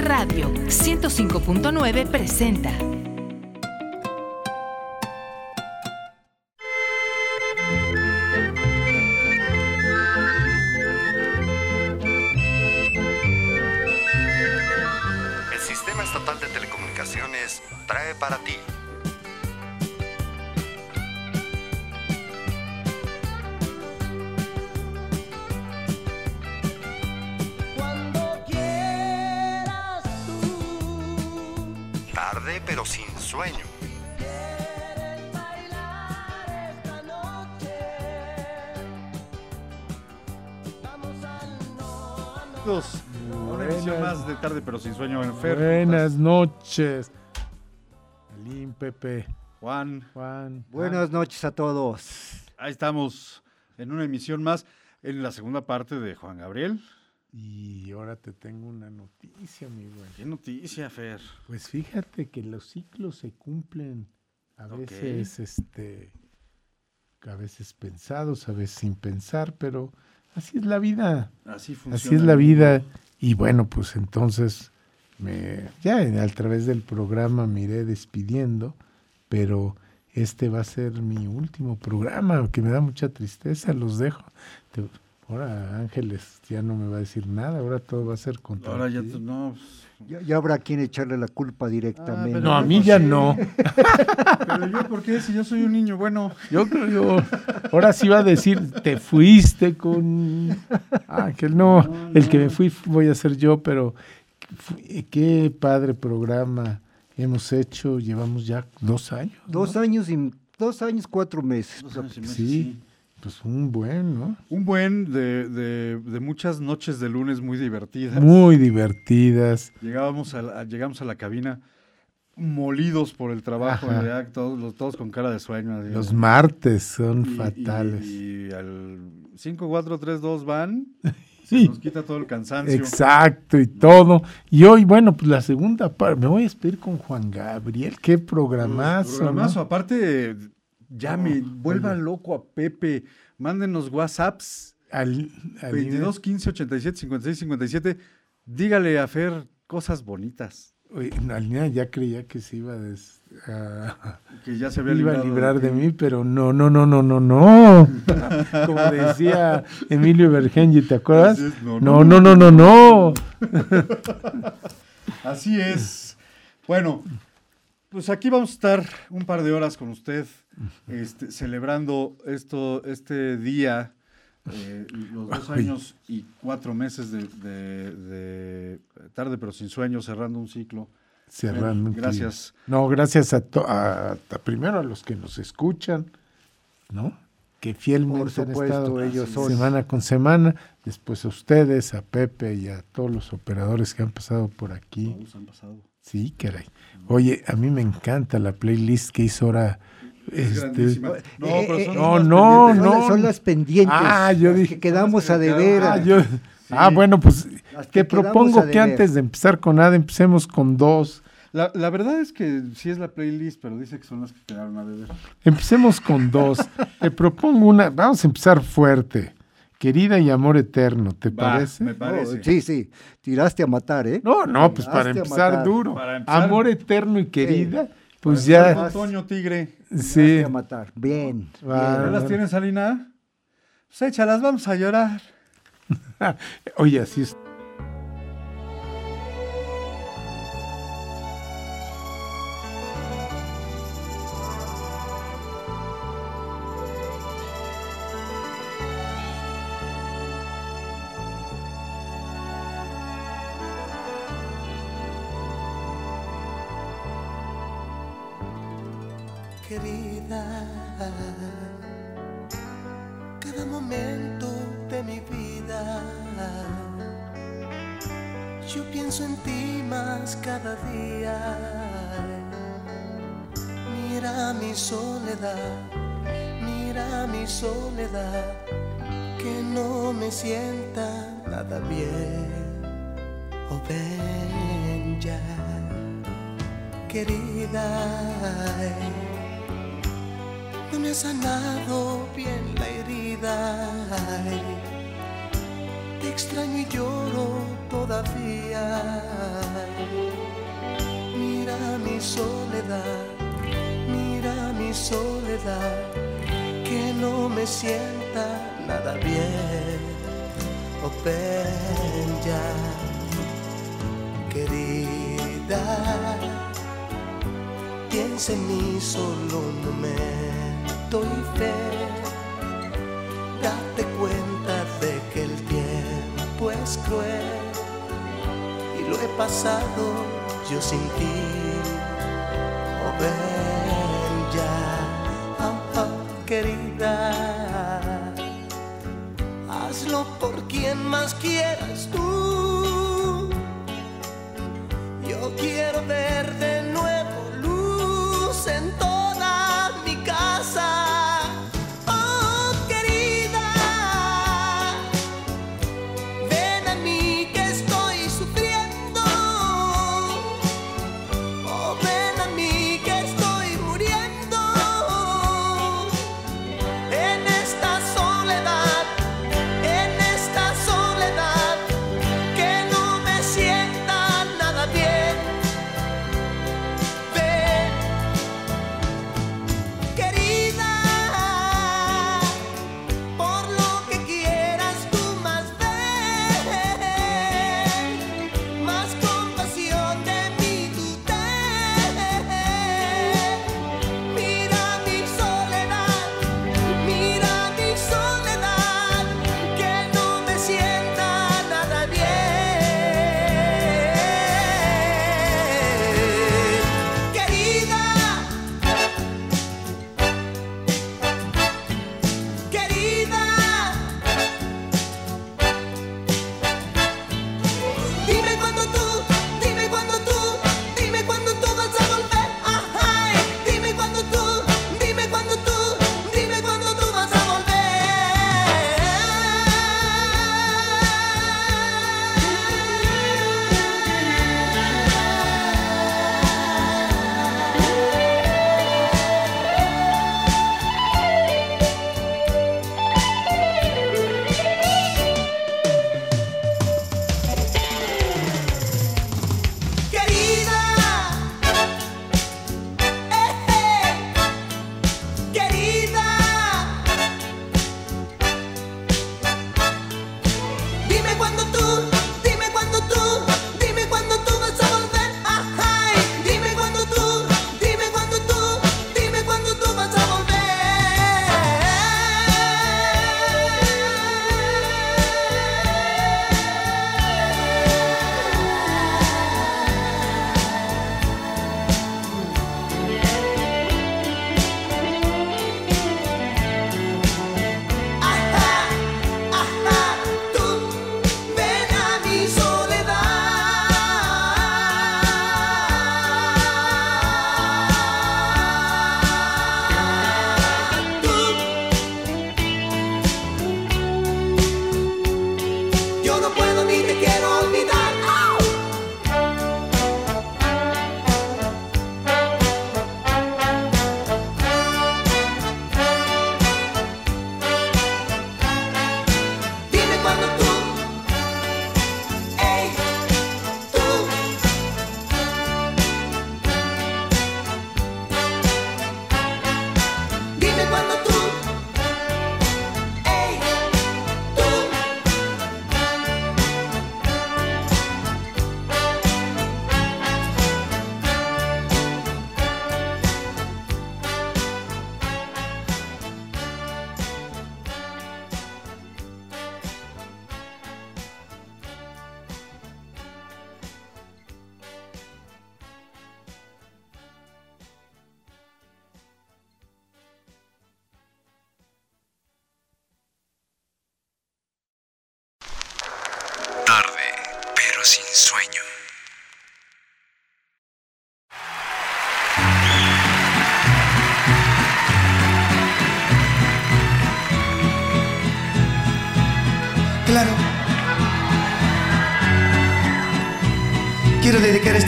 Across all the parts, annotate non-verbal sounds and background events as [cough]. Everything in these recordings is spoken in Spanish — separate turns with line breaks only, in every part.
Radio 105.9 presenta.
Sin sueño
en Fer.
Buenas noches. Alín, Pepe,
Juan,
Juan.
Buenas noches a todos.
ahí estamos en una emisión más en la segunda parte de Juan Gabriel.
Y ahora te tengo una noticia, mi güey.
Qué noticia, Fer.
Pues fíjate que los ciclos se cumplen a veces, este, a veces pensados, a veces sin pensar, pero así es la vida.
Así funciona.
Así es la vida. Y bueno, pues entonces me, ya a través del programa me iré despidiendo, pero este va a ser mi último programa, que me da mucha tristeza, los dejo. Ahora Ángeles ya no me va a decir nada, ahora todo va a ser contra
Ahora ya no. pues,
Ya, ya habrá quien echarle la culpa directamente.
pero
No, a mí ya no.
Pero yo, ¿por qué? Si yo soy un niño bueno.
Yo creo yo, ahora sí va a decir, te fuiste con Ángel. No,
No,
el que me fui voy a ser yo, pero fu- qué padre programa hemos hecho. Llevamos ya dos años. ¿no?
Dos años y dos años, cuatro meses.
Dos años y meses,
Sí, pues un buen, ¿no?
Un buen de, de- de muchas noches de lunes muy divertidas.
Muy divertidas.
Llegábamos a la, llegamos a la cabina molidos por el trabajo, ya todos, todos con cara de sueño. así.
Los martes son
Y- y-
fatales.
Y, al 5, 4, 3, 2 van,
Sí. [laughs]
se nos quita todo el cansancio.
Exacto, y todo. Y hoy, bueno, pues la segunda parte, me voy a despedir con Juan Gabriel. Qué programazo. ¿no?
Programazo. Aparte, llame, vuelvan loco a Pepe, mándenos WhatsApps
Al- al-
22 15 87 56 57. Dígale a Fer cosas bonitas.
Oye, Alina ya creía que se iba a, des- a-
Que ya se había
iba a librar de mí, pero no, no, no, no, no, no. Como decía Emilio Bergengi, ¿te acuerdas?
No,
no, no, no, no.
Así es. Bueno, pues aquí vamos a estar un par de horas con usted, este, celebrando esto, este día, eh, los dos años y cuatro meses de, de- de tarde pero sin sueño, cerrando un ciclo.
Cerrando un
Gracias.
No, gracias a, to- a- a- primero a los que nos escuchan, ¿no? Que fielmente
Por
han
supuesto,
estado
ellos
semana con semana. Después a ustedes, a Pepe y a todos los operadores que han pasado por aquí.
Todos han pasado.
Sí, caray. Oye, a mí me encanta la playlist que hizo ahora.
Es
este,
grandísima. No,
Eh,
pero
eh,
son
no,
las
no,
Son,
pendientes.
las-
no.
son las pendientes.
Ah, yo
las
dije-
que quedamos a deber.
ah, yo- ah, bueno, pues
Las
te propongo que antes de empezar con nada empecemos con dos.
La, la verdad es que sí es la playlist, pero dice que son las que quedaron a deber.
Empecemos con dos. [laughs] Te propongo una. Vamos a empezar fuerte. Querida y amor eterno, ¿te
Va,
parece?
Me parece.
Sí, sí. Tiraste a matar, ¿eh?
No, no, pues para
Tiraste
empezar duro.
Para empezar-
Amor eterno y querida, pues ya.
empezar con Toño Tigre.
Sí.
A matar. Bien.
¿Ya las tienes, Alina? Pues échalas, vamos a llorar. [laughs]
Oye, así es.
Querida. Cada momento de mi vida, yo pienso en ti más cada día. Mira mi soledad, mira mi soledad, que no me sienta nada bien. Oh, ven ya, querida. Me sanado bien la herida. Te extraño y lloro todavía. Mira mi soledad, mira mi soledad, que no me sienta nada bien. Oh, ven ya, querida, piensa en mí solo un momento fe. Date cuenta de que el tiempo es cruel y lo he pasado yo sin ti. Oh, ven ya, oh, querida, hazlo por quien más quieras tú.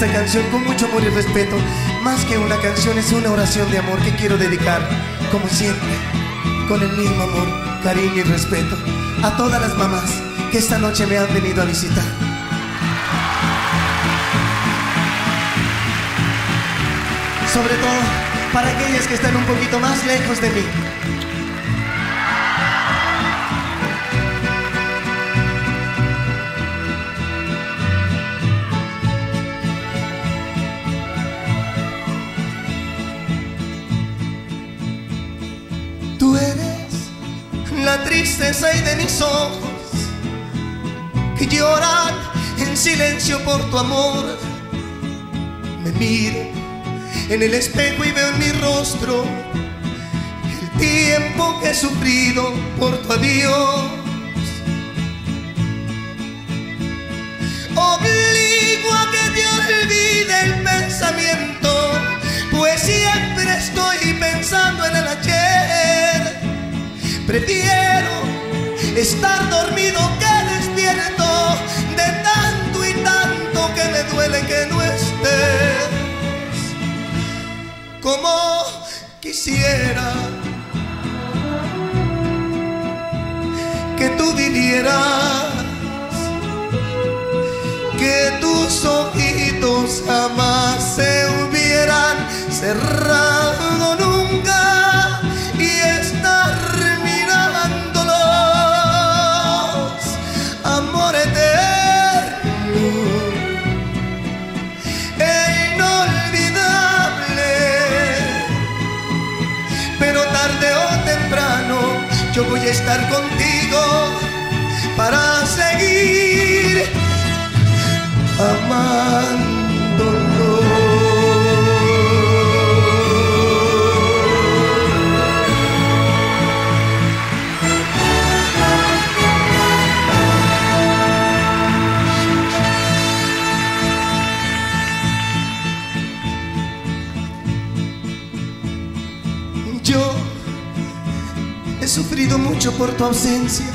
Esta canción con mucho amor y respeto. Más que una canción, es una oración de amor que quiero dedicar, como siempre, con el mismo amor, cariño y respeto, a todas las mamás que esta noche me han venido a visitar. Sobre todo para aquellas que están un poquito más lejos de mí. Tristeza y de mis ojos que lloran en silencio por tu amor. Me miro en el espejo y veo en mi rostro el tiempo que he sufrido por tu adiós. Obligo a que te olvide el pensamiento, pues siempre estoy pensando en el ayer. Prefiero estar dormido que despierto de tanto y tanto que me duele que no estés. Como quisiera que tú vivieras, que tus ojitos jamás se hubieran cerrado estar contigo para seguir amándolo. Mucho por tu ausencia.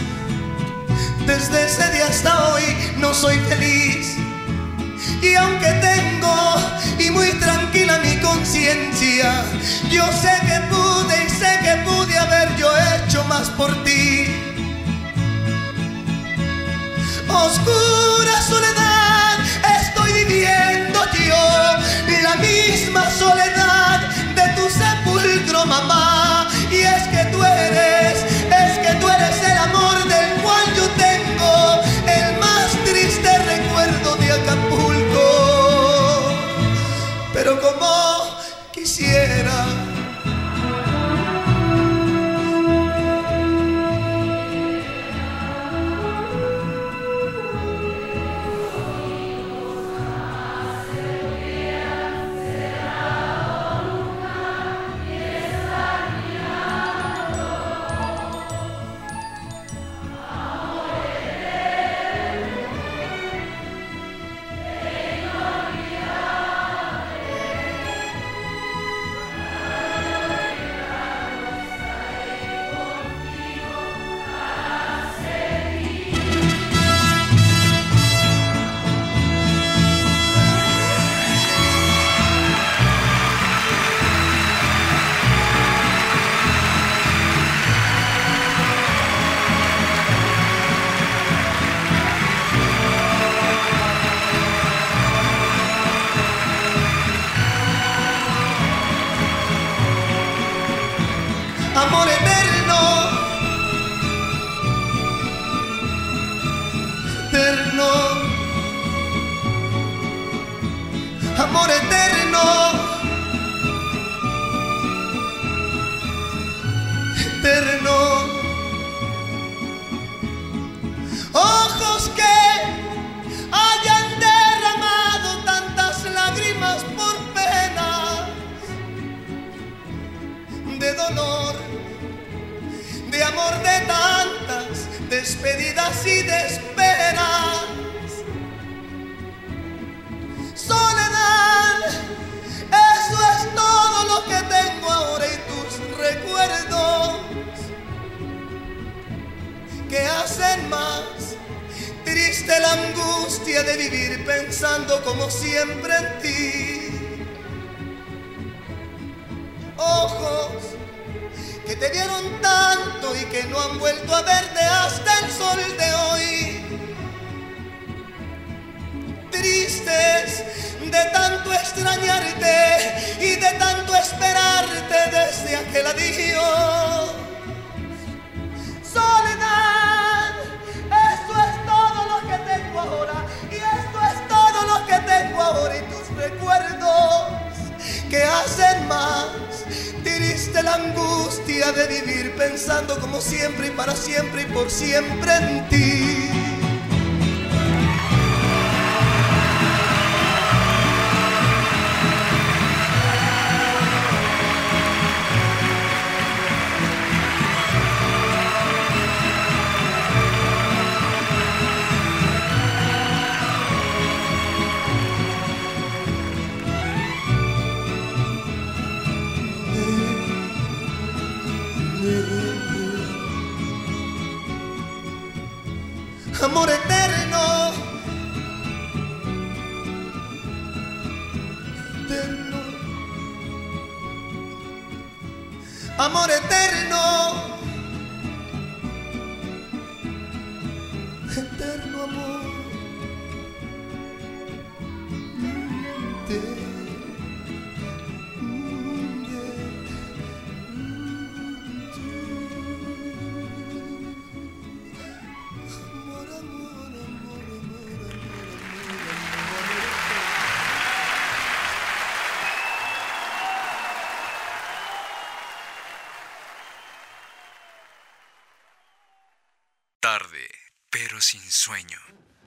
Desde ese día hasta hoy no soy feliz. Y aunque tengo y muy tranquila mi conciencia, yo sé que pude y sé que pude haber yo hecho más por ti. Oscura soledad estoy viviendo yo, la misma soledad de tu sepulcro, mamá. Y es que tú eres, es que tú eres el amor del cual yo tengo el más triste recuerdo de Acapulco. Pero como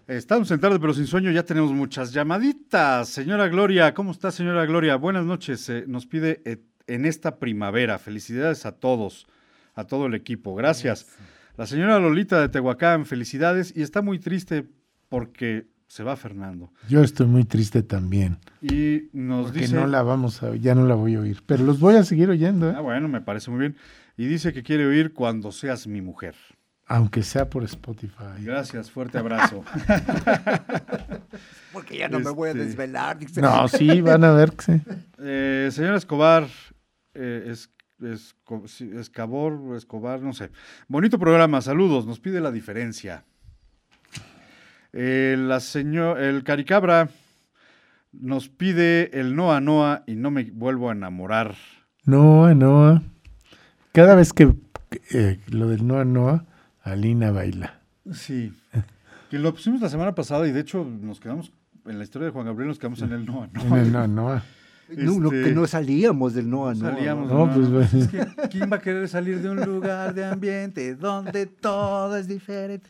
Estamos en tarde, pero sin sueño. Ya tenemos muchas llamaditas. Señora Gloria, ¿cómo está, señora Gloria? Buenas noches. Eh, nos pide eh, en esta primavera. Felicidades a todos, a todo el equipo. Gracias. La señora Lolita de Tehuacán, felicidades. Y está muy triste porque se va Fernando.
Yo estoy muy triste también,
Y nos
porque
dice.
no la vamos a, ya no la voy a oír, pero los voy a seguir oyendo, ¿eh?
Ah, bueno, me parece muy bien. Y dice que quiere oír cuando seas mi mujer.
Aunque sea por Spotify.
Gracias, fuerte abrazo. [laughs]
Porque ya no me voy a
Este-
desvelar. dice.
No, sí, van a ver que sí.
Eh, señor Escobar, eh, es, Esco- sí, Escabor, Escobar, no sé. Bonito programa, saludos, nos pide la diferencia. Eh, la señor, el Caricabra nos pide el Noa Noa y no me vuelvo a enamorar.
Noa, Noa. Cada vez que eh, lo del Noa, Noa, Alina baila.
Sí. Que lo pusimos la semana pasada y de hecho nos quedamos en la historia de Juan Gabriel, nos quedamos en el Noa
En
Noa.
el Noa, Noa.
No, no,
Este-
que no salíamos del Noa, no.
Salíamos
No,
de
pues,
Noa Noa. Es que, ¿quién va a querer salir de un lugar de ambiente donde todo es diferente?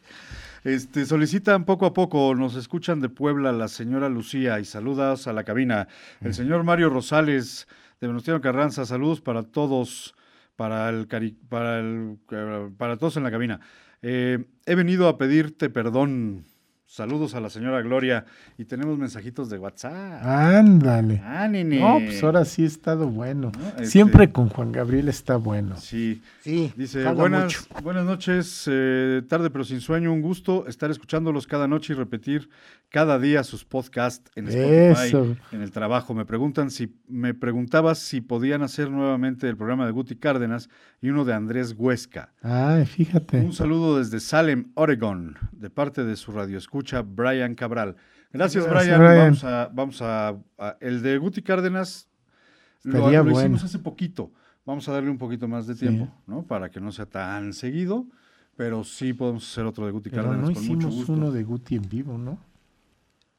Este, solicitan poco a poco, nos escuchan de Puebla la señora Lucía y saludas a la cabina. El señor Mario Rosales de Venustiano Carranza, saludos para todos, para el, cari- para el, para todos en la cabina. Eh, he venido a pedirte perdón. Saludos a la señora Gloria y tenemos mensajitos de WhatsApp.
Ándale.
Ah, nene.
No, pues ahora sí ha estado bueno.
No, este-
Siempre con Juan Gabriel está bueno.
Sí.
Sí,
Dice, buenas,
mucho.
buenas noches, eh, tarde pero sin sueño, un gusto estar escuchándolos cada noche y repetir cada día sus podcasts en Spotify,
Eso.
en el trabajo. Me preguntan si, me preguntabas si podían hacer nuevamente el programa de Guti Cárdenas y uno de Andrés Huesca.
Ay, fíjate.
Un saludo desde Salem, Oregon, de parte de su radioescucha Brian Cabral. Gracias,
Gracias,
Brian.
Brian.
Vamos a, vamos a, a- el de Guti Cárdenas lo,
Estaría
lo
bueno.
hicimos hace poquito. Vamos a darle un poquito más de
Sí.
tiempo, ¿no? Para que no sea tan seguido, pero sí podemos hacer otro de Guti
Pero
Cárdenas
no
con mucho
hicimos
gusto.
uno de Guti en vivo, ¿no?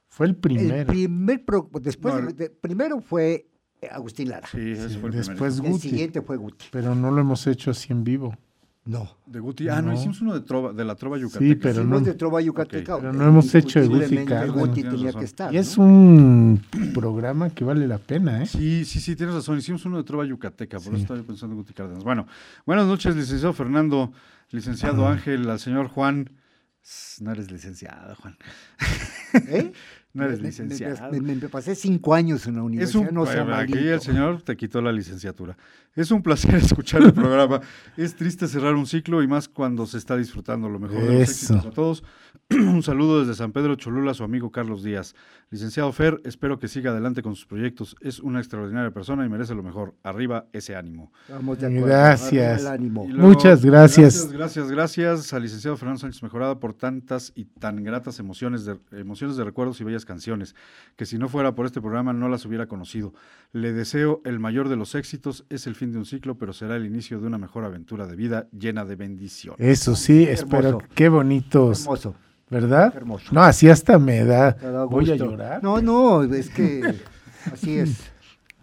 Fue el
El
primero.
primer pro- después
No,
de-
el-
de- primero fue Agustín Lara.
Sí, ese
Sí,
fue el
después
primero.
El
Guti.
siguiente fue Guti.
Pero no lo hemos hecho así en vivo.
No.
De Guti. Ah, no,
No.
hicimos uno de, trova, de la trova yucateca.
Sí, pero
Hicimos
no-
de Trova Yucateca.
Pero no hemos hecho de Guti Cárdenas.
Tenía que estar.
Y es
¿no?
un [clears throat] programa que vale la pena, ¿eh?
Sí, sí, sí, tienes razón. Hicimos uno de Trova Yucateca, por
Sí.
eso estaba pensando en Guti Cárdenas. Bueno, buenas noches, licenciado Fernando, licenciado
Ah.
Ángel, al señor Juan. No eres licenciado, Juan. [laughs]
¿Eh? [laughs]
No eres licenciado.
Me, me- me pasé cinco años en la
Es
universidad.
un,
no
bueno, aquí el señor te quitó la licenciatura. Es un placer [laughs] escuchar el programa. Es triste cerrar un ciclo y más cuando se está disfrutando lo mejor de los
Eso.
éxitos a todos. [clears throat] un saludo desde San Pedro Cholula, su amigo Carlos Díaz. Licenciado Fer, espero que siga adelante con sus proyectos. Es una extraordinaria persona y merece lo mejor. Arriba ese ánimo.
Vamos de acuerdo.
Gracias.
El ánimo.
Luego,
Muchas gracias.
Gracias, gracias, gracias al licenciado Fernando Sánchez Mejorada por tantas y tan gratas emociones de, emociones de recuerdos y bellas canciones, que si no fuera por este programa no las hubiera conocido. Le deseo el mayor de los éxitos, es el fin de un ciclo, pero será el inicio de una mejor aventura de vida llena de bendiciones.
Eso sí,
Qué
espero.
hermoso.
Qué bonitos.
Hermoso.
¿Verdad?
Qué hermoso.
No, así hasta me da. Voy a llorar.
No, no, es que [laughs] así es.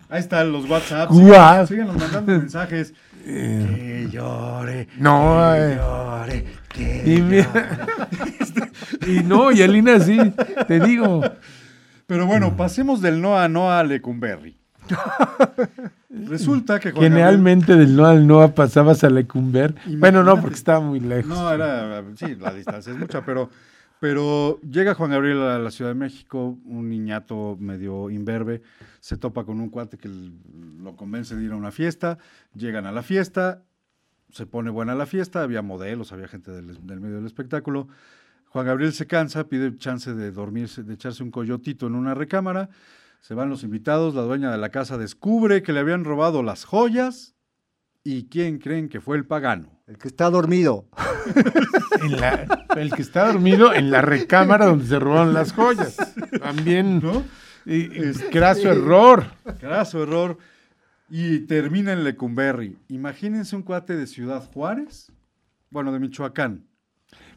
Ahí están los WhatsApp.
Guau.
Síganos mandando mensajes. Que llore.
No,
que
eh.
llore. Que
Y, mira- [laughs] y no, y Alina sí, te digo.
Pero bueno, pasemos del no a no a Lecumberri. [laughs] Resulta que Juan
Generalmente del no al no pasabas a Lecumber. Bueno, no, porque estaba muy lejos.
No, era, sí, la distancia es mucha, pero, pero llega Juan Gabriel a la Ciudad de México, un niñato medio imberbe, se topa con un cuate que lo convence de ir a una fiesta, llegan a la fiesta, se pone buena la fiesta, había modelos, había gente del, del medio del espectáculo. Juan Gabriel se cansa, pide chance de dormirse, de echarse un coyotito en una recámara. Se van los invitados, la dueña de la casa descubre que le habían robado las joyas. ¿Y quién creen que fue el pagano?
El que está dormido. [laughs]
En la- el que está dormido en la recámara donde se robaron las joyas. También,
¿No?
y- y graso error.
Graso error. Y termina en Lecumberri. Imagínense un cuate de Ciudad Juárez, bueno, de Michoacán,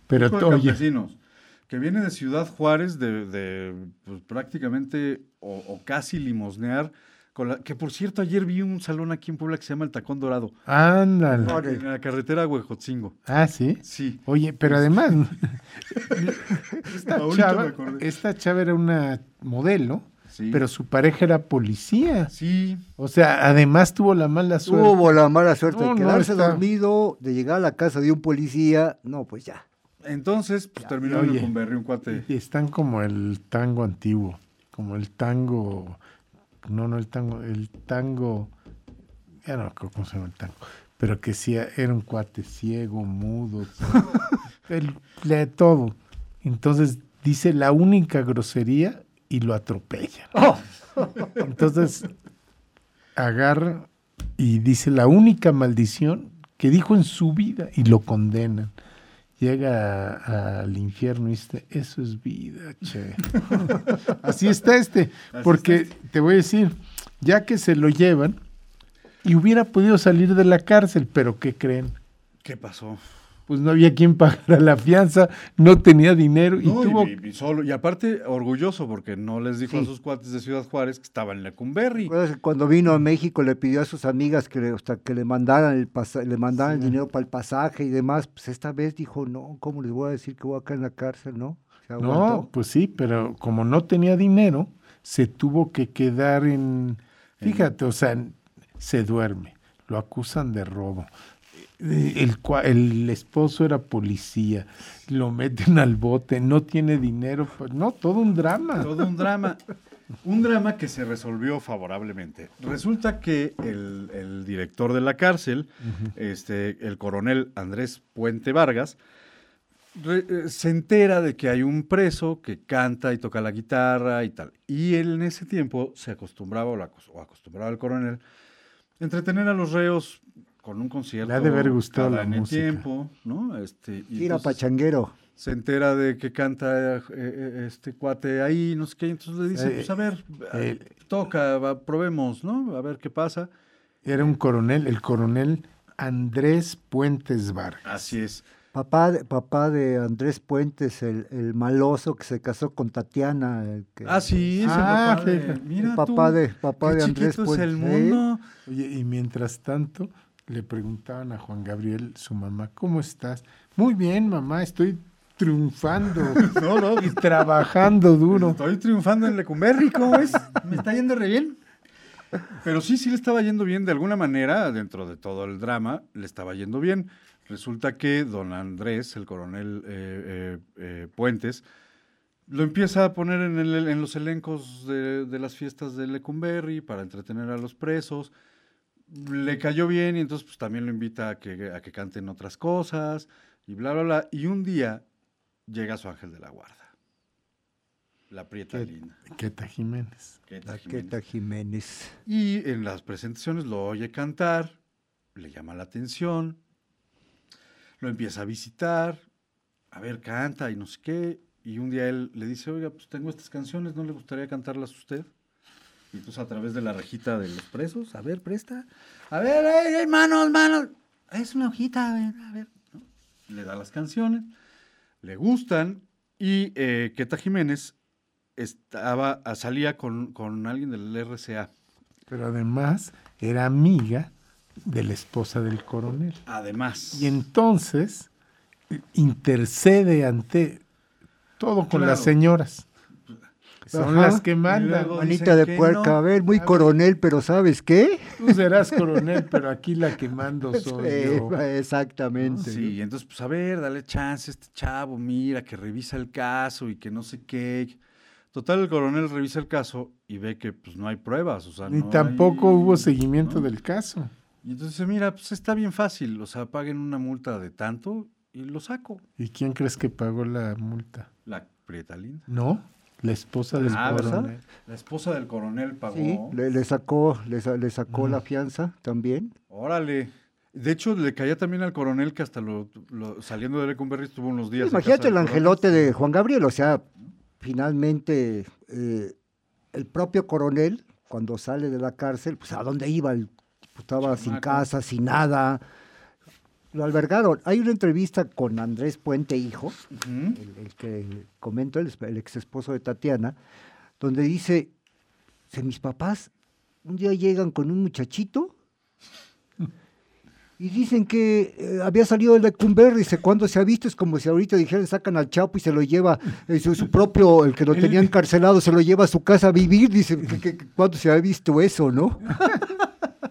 Pero
de
oye,
campesinos, que viene de Ciudad Juárez de, de, pues, prácticamente o, o casi limosnear. Con la, que por cierto, ayer vi un salón aquí en Puebla que se llama el Tacón Dorado,
ándale.
en la carretera Huejotzingo.
Ah, sí.
Sí.
Oye, pero además, [laughs] esta
Ahorita me
chava, esta chava era una modelo,
Sí.
pero su pareja era policía.
Sí,
O sea, además tuvo la mala suerte.
Tuvo la mala suerte
No,
de quedarse dormido, de llegar a la casa de un policía. No, pues ya.
Entonces pues, terminó en
oye.
Lecumberri un cuate.
Y están como el tango antiguo, como el tango, no, no el tango, el tango, ya no cómo se llama el tango, pero que sí era un cuate ciego, mudo, [laughs] el- de todo. Entonces dice la única grosería y lo atropella. [laughs] Entonces agarra y dice la única maldición que dijo en su vida y lo condenan. Llega a- al infierno y dice, eso es vida, che. [laughs] Así está este,
Así
porque
está
te voy a decir, ya que se lo llevan, y hubiera podido salir de la cárcel, pero ¿qué creen?
¿Qué pasó?
Pues no había quien pagara la fianza, no tenía dinero y
No,
tuvo...
y, y solo, y aparte orgulloso porque no les dijo a sus cuates de Ciudad Juárez que estaba en Lecumberri.
¿Recuerdas que Cuando vino a México le pidió a sus amigas que le, hasta que le mandaran el pasa- le mandaran el dinero para el pasaje y demás. Pues esta vez dijo, no, ¿cómo les voy a decir que voy acá en la cárcel, no?
No, pues sí, pero como no tenía dinero, se tuvo que quedar en... Fíjate, o sea, se duerme, lo acusan de robo. Eh, El, el esposo era policía, lo meten al bote, no tiene dinero, pues no, todo un drama.
Todo un drama. Un drama que se resolvió favorablemente. Resulta que el, el director de la cárcel, este, el coronel Andrés Puente Vargas, re- eh, se entera de que hay un preso que canta y toca la guitarra y tal. Y él en ese tiempo se acostumbraba, o, la o acostumbraba al coronel, entretener a los reos con un concierto.
Le ha de haber gustado la
en el
música.
tiempo, ¿no? Este, y
Tira
entonces-
pachanguero.
se entera de que canta eh, eh, este cuate ahí, no sé qué, entonces le dice,
Eh,
pues a ver,
eh,
toca, va, probemos, ¿no? A ver qué pasa.
Era un coronel, el coronel Andrés Puentes Vargas.
Así es.
Papá de, papá de Andrés Puentes, el, el maloso que se casó con Tatiana. el que-
Ah, sí, es el
Ah,
papá de, mira
El papá
tú,
de- papá
qué
de Andrés
chiquito es el
Puentes, ¿eh?
mundo.
Oye, y mientras tanto le preguntaban a Juan Gabriel, su mamá, ¿cómo estás? Muy bien, mamá, estoy triunfando [laughs]
No, no,
y trabajando duro.
estoy triunfando en Lecumberri, ¿cómo ves? Me está yendo re bien. Pero sí, sí le estaba yendo bien de alguna manera, dentro de todo el drama, le estaba yendo bien. Resulta que don Andrés, el coronel eh, eh, eh, Puentes, lo empieza a poner en, el- en los elencos de, de las fiestas de Lecumberri para entretener a los presos. Le cayó bien y entonces pues, también lo invita a que, a que canten otras cosas y bla, bla, bla. Y un día llega su ángel de la guarda, la prieta
¿Qué?
linda.
Queta Jiménez.
Queta
La
Jiménez.
Queta Jiménez.
Y en las presentaciones lo oye cantar, le llama la atención, lo empieza a visitar, a ver, canta y no sé qué, y un día él le dice, oiga, pues tengo estas canciones, ¿no le gustaría cantarlas a usted? Y entonces a través de la rejita de los presos, a ver, presta. A ver, ey, ey, manos, manos. Es una hojita, a ver, a ver. ¿no? Le da las canciones, le gustan y eh, Queta Jiménez estaba, salía con, con alguien del RCA.
Pero además era amiga de la esposa del coronel.
Además.
Y entonces eh, intercede ante todo con
Claro.
las señoras. Son
Ajá.
las que mandan.
Manita de puerca,
no.
a ver, muy
A ver.
coronel, pero ¿sabes qué?
Tú serás coronel, pero aquí la que mando [laughs] soy
Eh,
yo. [laughs]
exactamente.
Sí, entonces, pues a ver, dale chance a este chavo, mira, que revisa el caso y que no sé qué. Total, el coronel revisa el caso y ve que pues no hay pruebas, o sea,
Ni tampoco
hay-
hubo seguimiento del caso.
Y entonces mira, pues está bien fácil, o sea, paguen una multa de tanto y lo saco.
¿Y quién crees que pagó la multa?
La prieta linda.
No, la esposa del
Ah, ¿verdad?
coronel.
La esposa del coronel pagó.
Sí, le, le sacó, le, sa- le sacó la fianza también.
Órale. De hecho, le caía también al coronel que hasta lo, lo- saliendo de Lecumberri estuvo unos días. en casa
Imagínate el angelote de Juan Gabriel, o sea, finalmente eh, el propio coronel, cuando sale de la cárcel, pues a dónde iba, El- pues, estaba sin casa, sin nada. Lo albergaron. Hay una entrevista con Andrés Puente, hijo, el, el que comento, el, ex esposo de Tatiana, donde dice, "Se, mis papás un día llegan con un muchachito y dicen que eh, había salido de Lecumberri, dice, cuando se ha visto? Es como si ahorita dijeran, sacan al Chapo y se lo lleva, eh, su, su propio, el que lo tenía encarcelado, se lo lleva a su casa a vivir, dice, "¿Qué- qué- ¿cuándo se ha visto eso, no?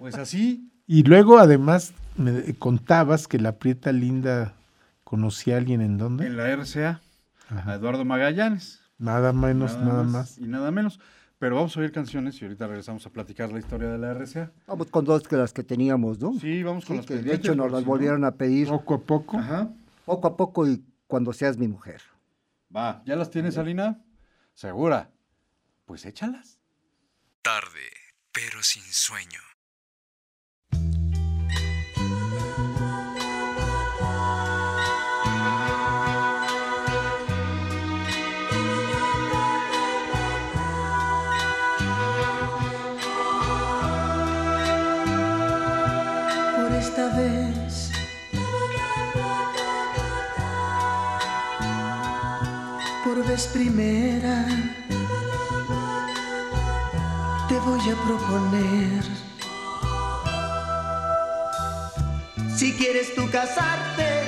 Pues así.
Y luego además me contabas que la prieta linda conocía a alguien en dónde.
En la RCA, a. Eduardo Magallanes.
Nada menos, nada, más.
Y nada menos. Pero vamos a oír canciones y ahorita regresamos a platicar la historia de la RCA.
Vamos con dos de las que teníamos, ¿no?
Sí, vamos con
Sí,
las
que de hecho nos las volvieron a pedir
Poco a poco.
Ajá.
poco a poco y cuando seas mi mujer.
Va, ¿ya las tienes, Alina? ¿Segura? Pues échalas.
Tarde, pero sin sueño.
Primera te voy a proponer. Si quieres tú casarte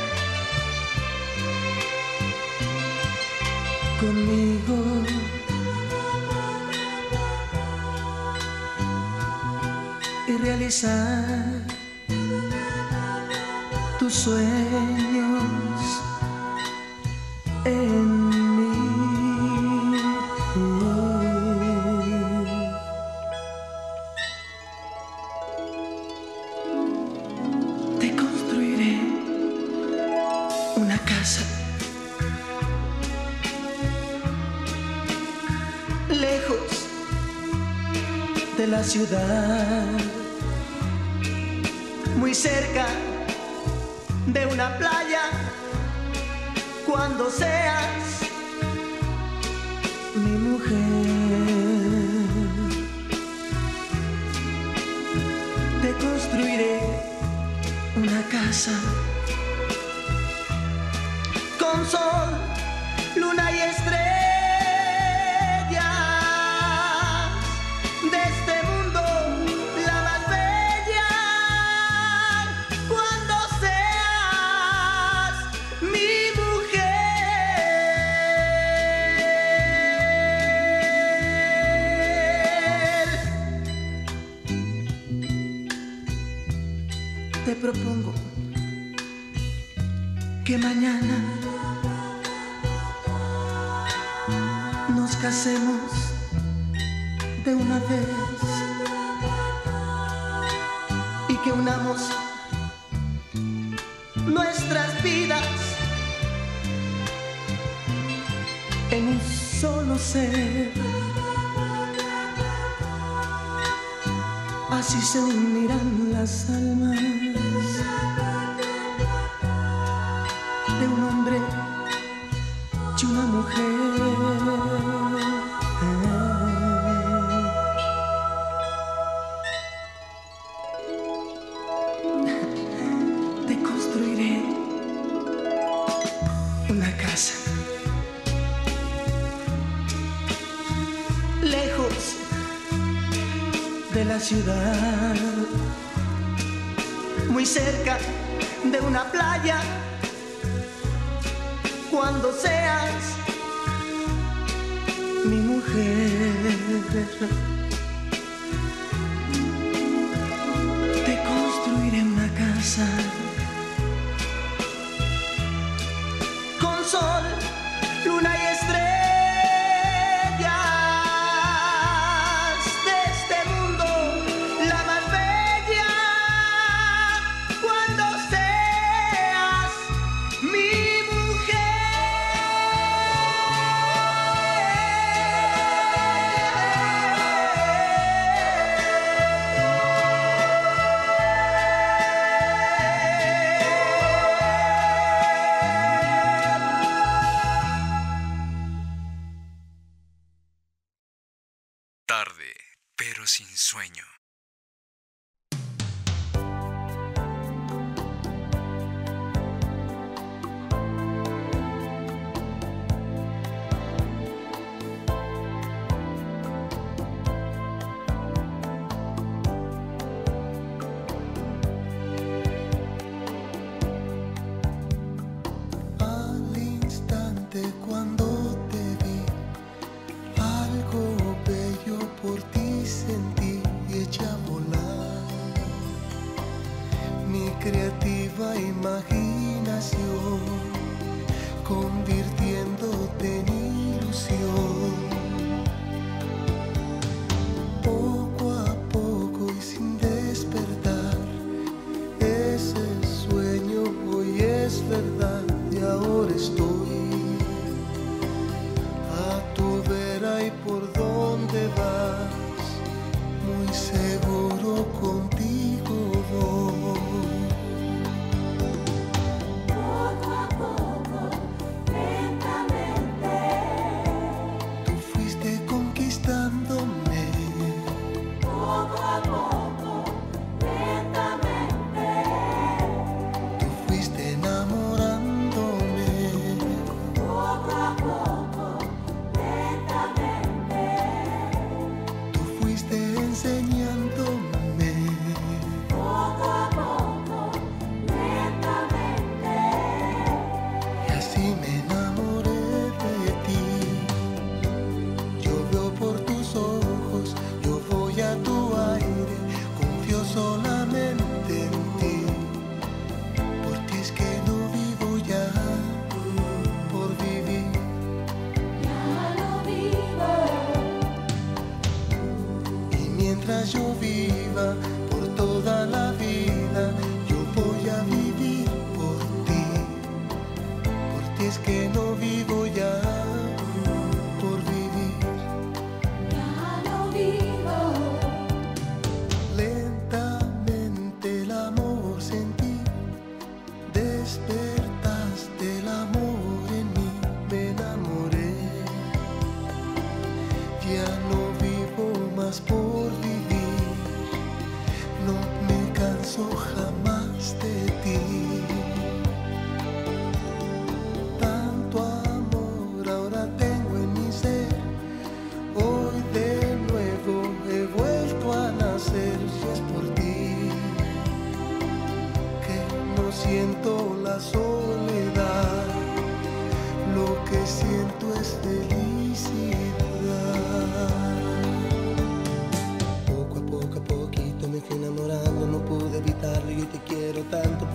conmigo. y realizar tus sueños en muy cerca de una playa, cuando seas mi mujer. Te construiré una casa con sol, la ciudad, muy cerca de una playa, cuando seas mi mujer.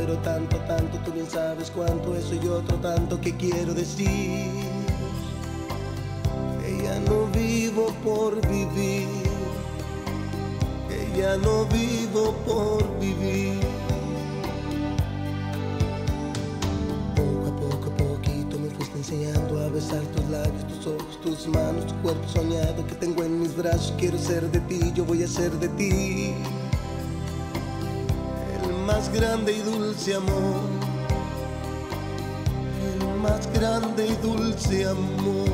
pero tanto, tanto, tú bien sabes cuánto eso y otro tanto que quiero decir. Ella no vivo por vivir, que ya no vivo por vivir. Poco a poco, a poquito me fuiste enseñando a besar tus labios, tus ojos, tus manos, tu cuerpo soñado que tengo en mis brazos. Quiero ser de ti, yo voy a ser de ti más grande y dulce amor, el más grande y dulce amor.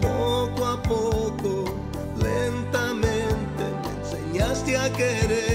Poco a poco, lentamente me enseñaste a querer.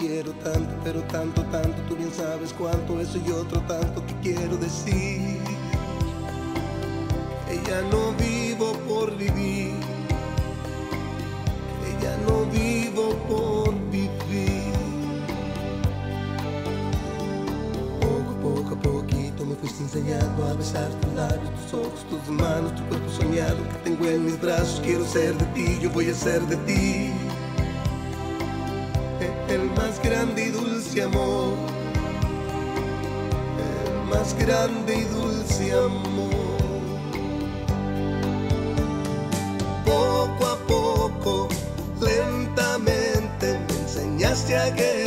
Pero tanto, tanto, tú bien sabes cuánto eso y otro tanto que quiero decir. Ya no vivo por vivir, ya no vivo por vivir. Poco, poco a poquito me fuiste enseñando a besar tus labios, tus ojos, tus manos, tu cuerpo soñado que tengo en mis brazos. Quiero ser de ti, yo voy a ser de ti. Grande y dulce amor, el más grande y dulce amor. Poco a poco, lentamente me enseñaste a querer.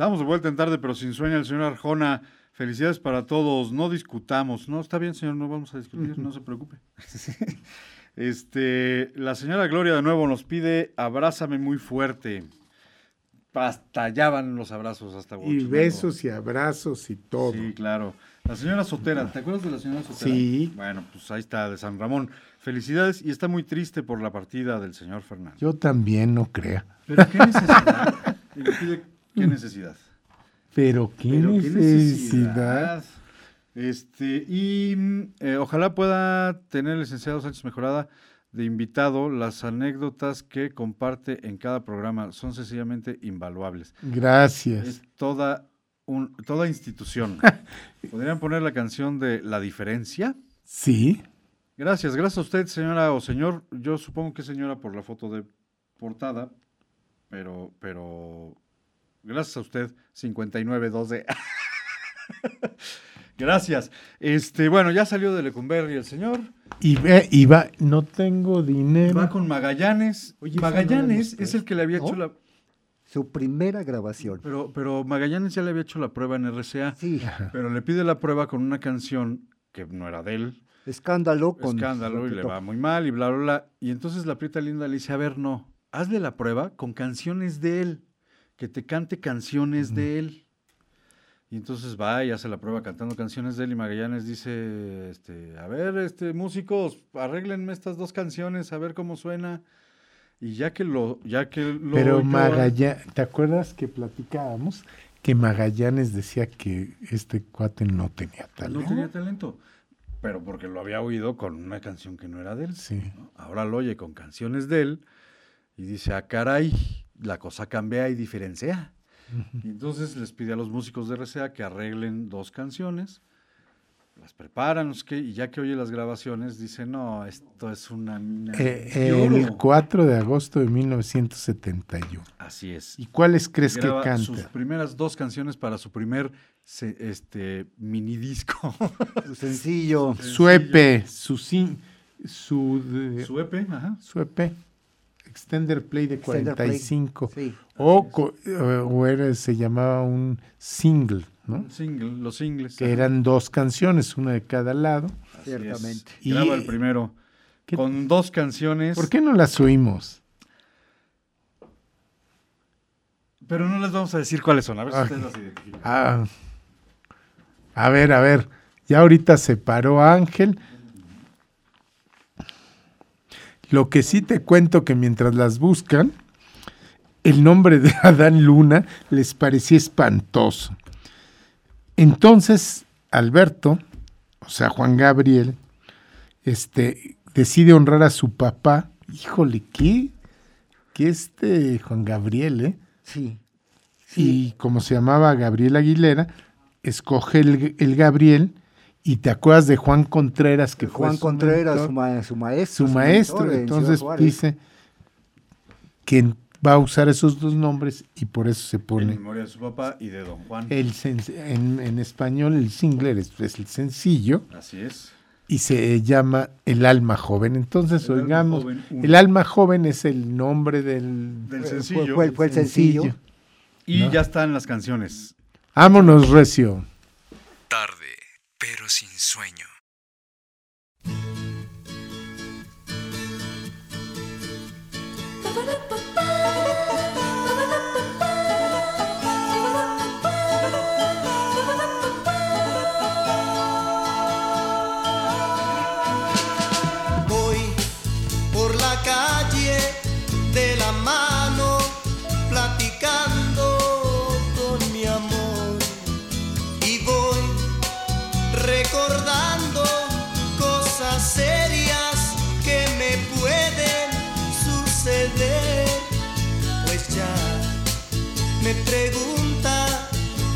Estamos de vuelta en tarde, pero sin sueño, el señor Arjona. Felicidades para todos. No discutamos. No, está bien, señor, no vamos a discutir, no se preocupe. [laughs] Este, la señora Gloria de nuevo nos pide abrázame muy fuerte. Hasta allá van los abrazos, hasta
Y besos y abrazos y todo.
Sí, claro. La señora Sotera, ¿te acuerdas de la señora Sotera?
Sí.
Bueno, pues ahí está, de San Ramón. Felicidades y está muy triste por la partida del señor Fernando.
Yo también no crea.
Pero qué necesidad. [laughs] Y le pide, ¿Qué necesidad?
Pero qué
Pero
necesidad.
Este, y mm, eh, ojalá pueda tener el licenciado Sánchez Mejorada de invitado. Las anécdotas que comparte en cada programa son sencillamente invaluables.
Gracias.
Es toda, un, toda institución. [laughs] ¿Podrían poner la canción de La Diferencia?
Sí.
Gracias, gracias a usted, señora o señor. Yo supongo que señora por la foto de portada, pero, pero gracias a usted, 5912. [laughs] Gracias. Este, bueno, ya salió de Lecumberri el señor.
Y, ve, y va, no tengo dinero.
Va con Magallanes.
Oye, no
Magallanes es el que le había hecho
¿No?
la.
Su primera grabación.
Pero, pero Magallanes ya le había hecho la prueba en RCA.
Sí,
Pero le pide la prueba con una canción que no era de él.
escándalo con...
escándalo y le va muy mal y bla, bla, bla. Y entonces la prieta linda le dice, a ver, no, hazle la prueba con canciones de él, que te cante canciones de él. Y entonces va y hace la prueba cantando canciones de él y Magallanes dice, este, a ver, este, músicos, arréglenme estas dos canciones, a ver cómo suena. Y ya que lo, ya que lo
Pero Magallanes, ¿te acuerdas que platicábamos que Magallanes decía que este cuate no tenía talento?
no tenía talento, pero porque lo había oído con una canción que no era de él.
Sí.
¿no? Ahora lo oye con canciones de él y dice, ah, caray, la cosa cambia y diferencia. Y entonces les pide a los músicos de RCA que arreglen dos canciones, las preparan, no sé qué, y ya que oye las grabaciones, dice, no, esto es una mina
Eh,
de
el
oro".
4 de agosto de 1971.
Así es.
¿Y cuáles crees que
Graba sus
canta?
primeras dos canciones para su primer se- este, mini disco. [laughs]
Su sencillo.
Su EP, su, sin- su, de-
su EP, ajá.
su EP, Extender Play de
Extender Play.
45.
Sí.
O, eh, o era, se llamaba un single, ¿no?
Un single, los singles.
Que eran dos canciones, una de cada lado.
Así es.
Ciertamente.
Y-
Graba el primero.
¿Qué-
Con dos canciones.
¿Por qué no las oímos?
Pero no les vamos a decir cuáles son. A ver si
Ah.
ustedes las identifican.
Ah, a ver, a ver. Ya ahorita se paró Ángel. Lo que sí te cuento que mientras las buscan, el nombre de [laughs] Adán Luna les parecía espantoso. Entonces, Alberto, o sea, Juan Gabriel, este, decide honrar a su papá. Híjole, ¿qué? Que este Juan Gabriel, ¿eh?
Sí.
y como se llamaba Gabriel Aguilera, escoge el, el Gabriel y te acuerdas de Juan Contreras, que fue
Juan
su
Contreras,
mentor,
su, ma- su maestro.
su maestro.
mentor en
Entonces
Juárez.
dice que va a usar esos dos nombres y por eso se
En
pone
memoria de su papá y de Don Juan.
el en, en español el single es, es el sencillo
Así es.
y se llama El alma joven. Entonces
El alma
oigamos,
joven,
el alma joven es el nombre del,
sencillo.
Fue, fue el sencillo.
y
¿no?
ya están las canciones.
Vámonos, Recio.
Tarde, pero sin sueño.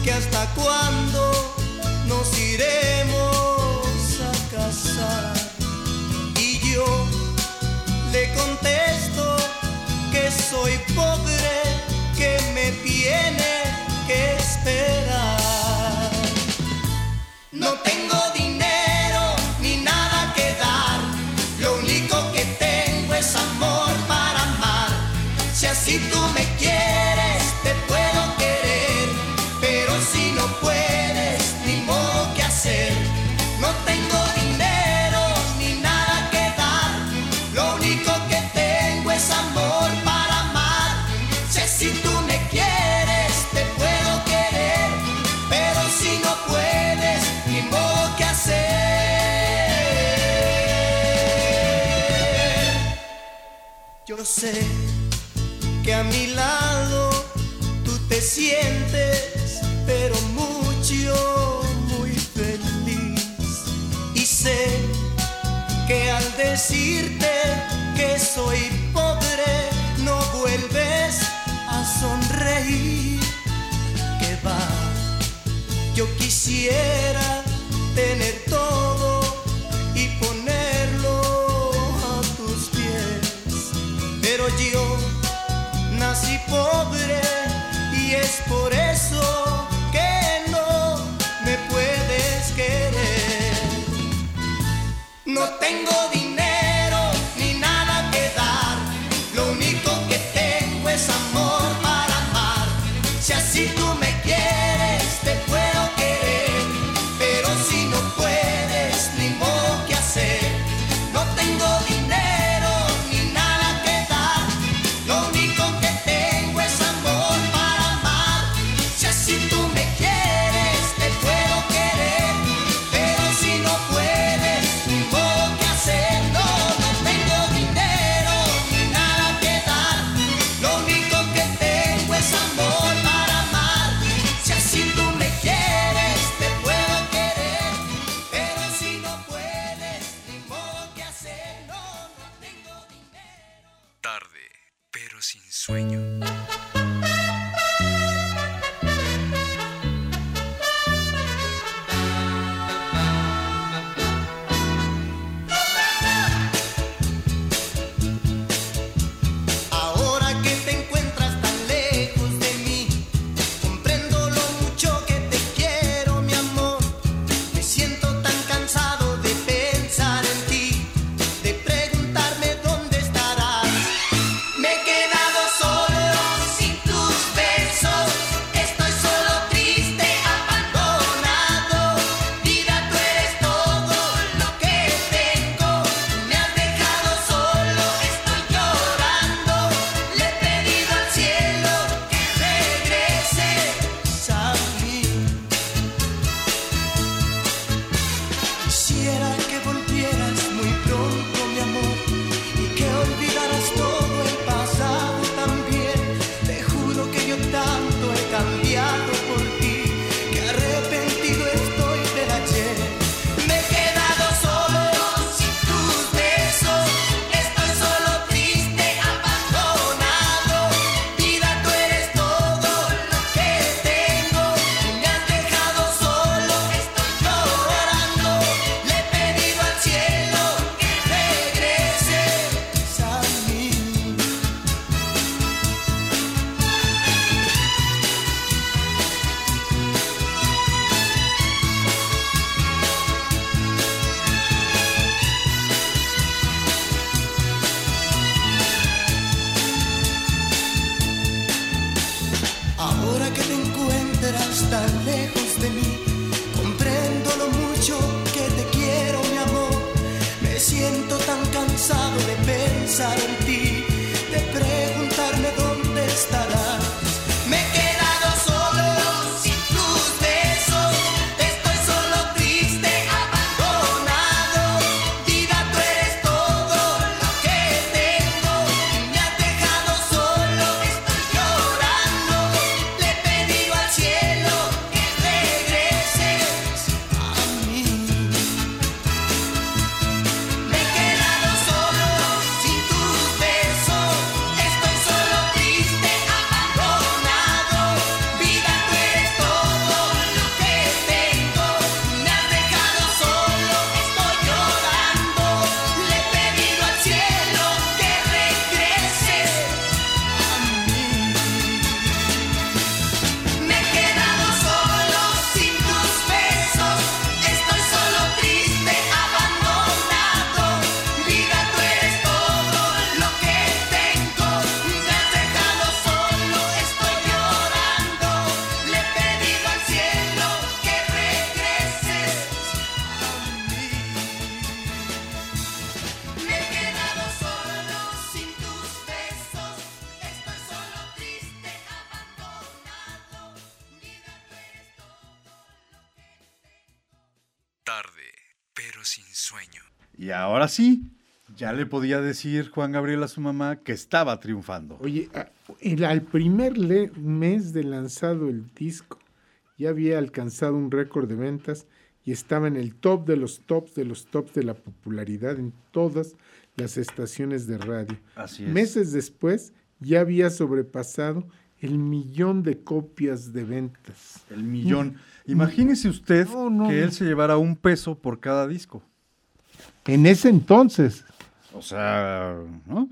Que hasta cuándo nos iremos a casar. Y yo le contesto que soy pobre, que me tiene que esperar. No tengo Sé que a mi lado tú te sientes, pero mucho, muy feliz. Y sé que al decirte que soy pobre, no vuelves a sonreír. Que va, yo quisiera Y ahora
sí, ya le podía decir Juan Gabriel a su mamá que estaba triunfando.
Oye, al primer mes de lanzado el disco, ya había alcanzado un récord de ventas y estaba en el top de los tops de los tops de la popularidad en todas las estaciones de radio.
Así es.
Meses después ya había sobrepasado el millón de copias de ventas.
El millón. Imagínese usted
No, no,
que él se llevara un peso por cada disco.
En ese entonces,
O sea, ¿no?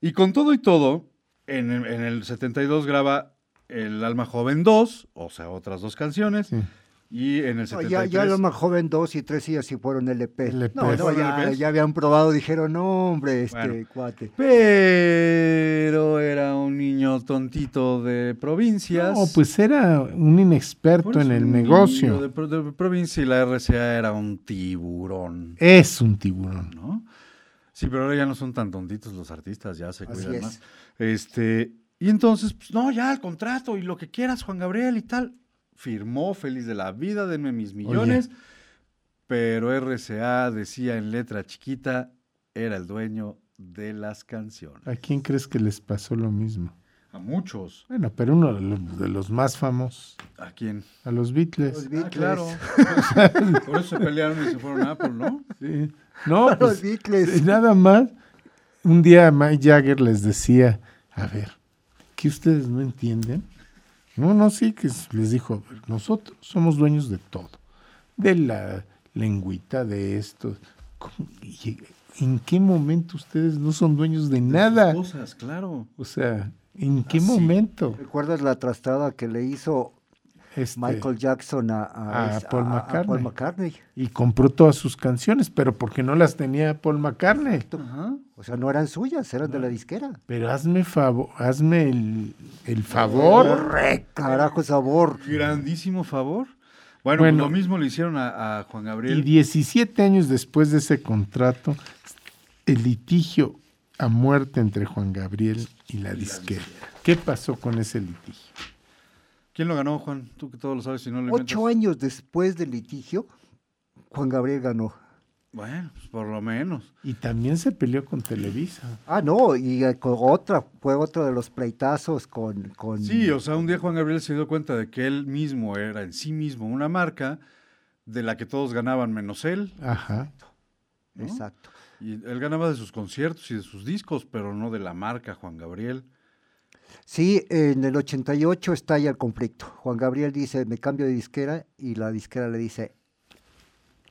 Y con todo y todo, en, el- en el 72 graba El Alma Joven 2, o sea, otras dos canciones.
Sí.
Y en el
No,
73...
ya, ya lo más joven, dos y tres ya sí fueron LP.
LP.
No, no,
¿Fueron
ya,
LPs?
ya habían probado, dijeron, no, hombre, este
Bueno.
cuate.
Pero era un niño tontito de provincias.
no, pues era un inexperto en el
un niño
negocio.
De, pro- de provincia y la RCA era un tiburón,
Es un tiburón.
¿no? Sí, pero ahora ya no son tan tontitos los artistas, ya se
Así
cuidan
es.
más. Este, y entonces, pues no, ya el contrato y lo que quieras, Juan Gabriel y tal. Firmó feliz de la vida, denme mis millones. Pero RCA decía en letra chiquita, era el dueño de las canciones.
¿A quién crees que les pasó lo mismo?
A muchos.
Bueno, pero uno de los, de los más famosos,
¿A quién?
a los Beatles.
Los
Ah,
Beatles.
claro. [laughs] Por eso se pelearon y se fueron a Apple, ¿no?
Sí. No,
Los
pues,
Beatles.
eh, nada más. Un día Mike Jagger les decía A ver, ¿qué ustedes no entienden? No, no, sí, que les dijo, nosotros somos dueños de todo, de la lengüita, de esto. ¿En qué momento ustedes no son dueños de nada?
Cosas, claro.
O sea, ¿en qué
Ah,
momento?
¿Recuerdas la trastada que le hizo
Este,
Michael Jackson a, a-
a Paul McCartney.
Paul McCartney?
Y compró todas sus canciones, pero porque no las tenía Paul McCartney.
Ajá.
O sea, no eran suyas, eran de la disquera.
Pero hazme favor, hazme el, el favor.
¡Re carajo sabor!
Grandísimo favor. Bueno,
Bueno.
pues lo mismo le hicieron a, a Juan
Y
Gabriel.
17 años después de ese contrato, el litigio a muerte entre Juan Gabriel y la disquera. ¿Qué pasó con ese litigio?
¿Quién lo ganó, Juan? Tú que todo lo sabes, si no le
Ocho
inventas.
años después del litigio, Juan Gabriel ganó.
Bueno, pues por lo menos.
Y también se peleó con Televisa.
Ah, no, y eh, con otra, fue otro de los pleitazos con... con
Sí, o sea, un día Juan Gabriel se dio cuenta de que él mismo era en sí mismo una marca de la que todos ganaban menos él.
Ajá.
¿no?
Exacto.
Y él ganaba de sus conciertos y de sus discos, pero no de la marca Juan Gabriel.
Sí, en el 88 estalla el conflicto. Juan Gabriel dice, me cambio de disquera, y la disquera le dice,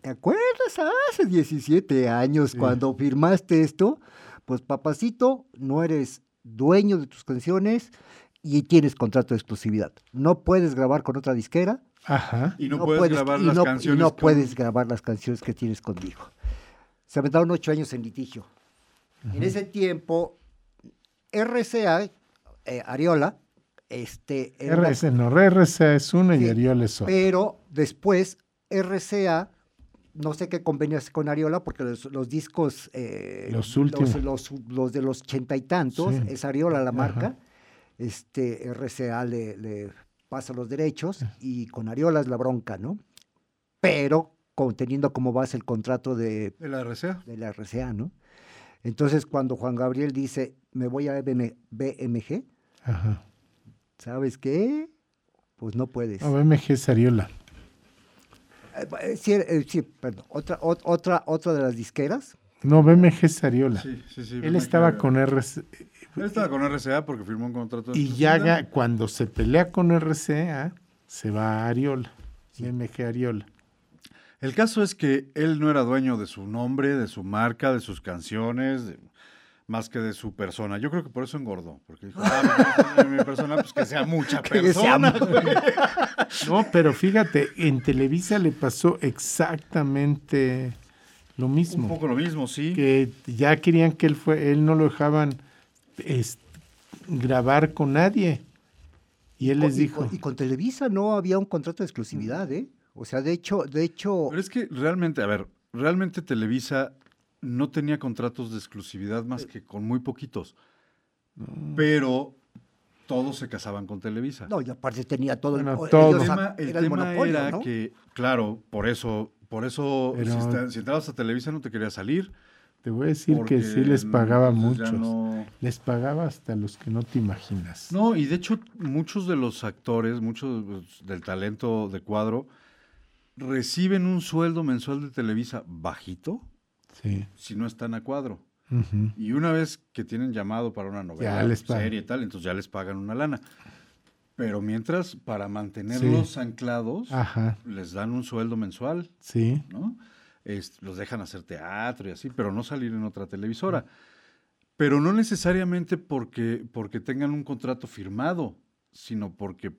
¿te acuerdas hace 17 años cuando firmaste esto? Pues papacito, no eres dueño de tus canciones y tienes contrato de exclusividad. No puedes grabar con otra disquera.
Ajá.
Y no, puedes, grabar
y
las
no- y
canciones.
no
con-
puedes grabar las canciones que tienes conmigo. Se aventaron ocho años en litigio. En ese tiempo, RCA, eh, Ariola, este,
RC, no, RCA es una y Ariola es otra.
pero después RCA, no sé qué convenio hace con Ariola, porque los, los discos, eh,
Los últimos.
los, los de los ochenta y tantos,
Sí.
es Ariola la
Ajá.
marca, este RCA le, le pasa los derechos y con Ariola es la bronca, ¿no? Pero con- teniendo como base el contrato de,
¿De la RCA?
de la RCA, ¿no? Entonces, cuando Juan Gabriel dice, me voy a BM BMG,
Ajá.
¿sabes qué? Pues no puedes.
No, BMG es Ariola.
Eh, eh, sí, eh, sí, perdón. Otra, ot- otra, otra de las disqueras.
No, BMG es Ariola.
Sí, sí, sí.
Él estaba con RCA.
Él estaba con RCA porque firmó un contrato. de
Y
exclusividad.
ya cuando se pelea con RCA, se va a Ariola. BMG Ariola.
El caso es que él no era dueño de su nombre, de su marca, de sus canciones, de- más que de su persona. Yo creo que por eso engordó, porque dijo, [laughs] ah, mi, mi persona, pues que sea mucha [laughs]
sea
persona. güey". [laughs]
No, pero fíjate, en Televisa le pasó exactamente lo
Un
mismo.
poco lo mismo, sí.
Que ya querían que él fue, él no lo dejaban es, grabar con nadie. Y él
Con-
les
y
dijo,
con- Y, con Televisa no había un contrato de exclusividad, ¿eh? O sea, de hecho, de hecho,
Pero es que realmente, a ver, realmente Televisa no tenía contratos de exclusividad más que con muy poquitos. Pero todos se casaban con Televisa.
no, y aparte tenía todo
Bueno,
el,
todo.
El
ellos-
tema, el
era el
tema
monopolio,
era
¿no?
que, claro, por eso, por eso,
Pero-
si, está- si entrabas a Televisa no te querías salir.
te voy a decir
porque
que sí les pagaba muchos.
No...
Les pagaba hasta los que no te imaginas.
no, y de hecho muchos de los actores, muchos pues, del talento de cuadro, reciben un sueldo mensual de Televisa bajito
Sí.
si no están a cuadro. Y una vez que tienen llamado para una novela,
les
serie y tal, entonces ya les pagan una lana. Pero mientras, para mantenerlos anclados,
Ajá,
les dan un sueldo mensual,
sí.
¿no? Es- los dejan hacer teatro y así, pero no salir en otra televisora. Pero no necesariamente porque, porque tengan un contrato firmado, sino porque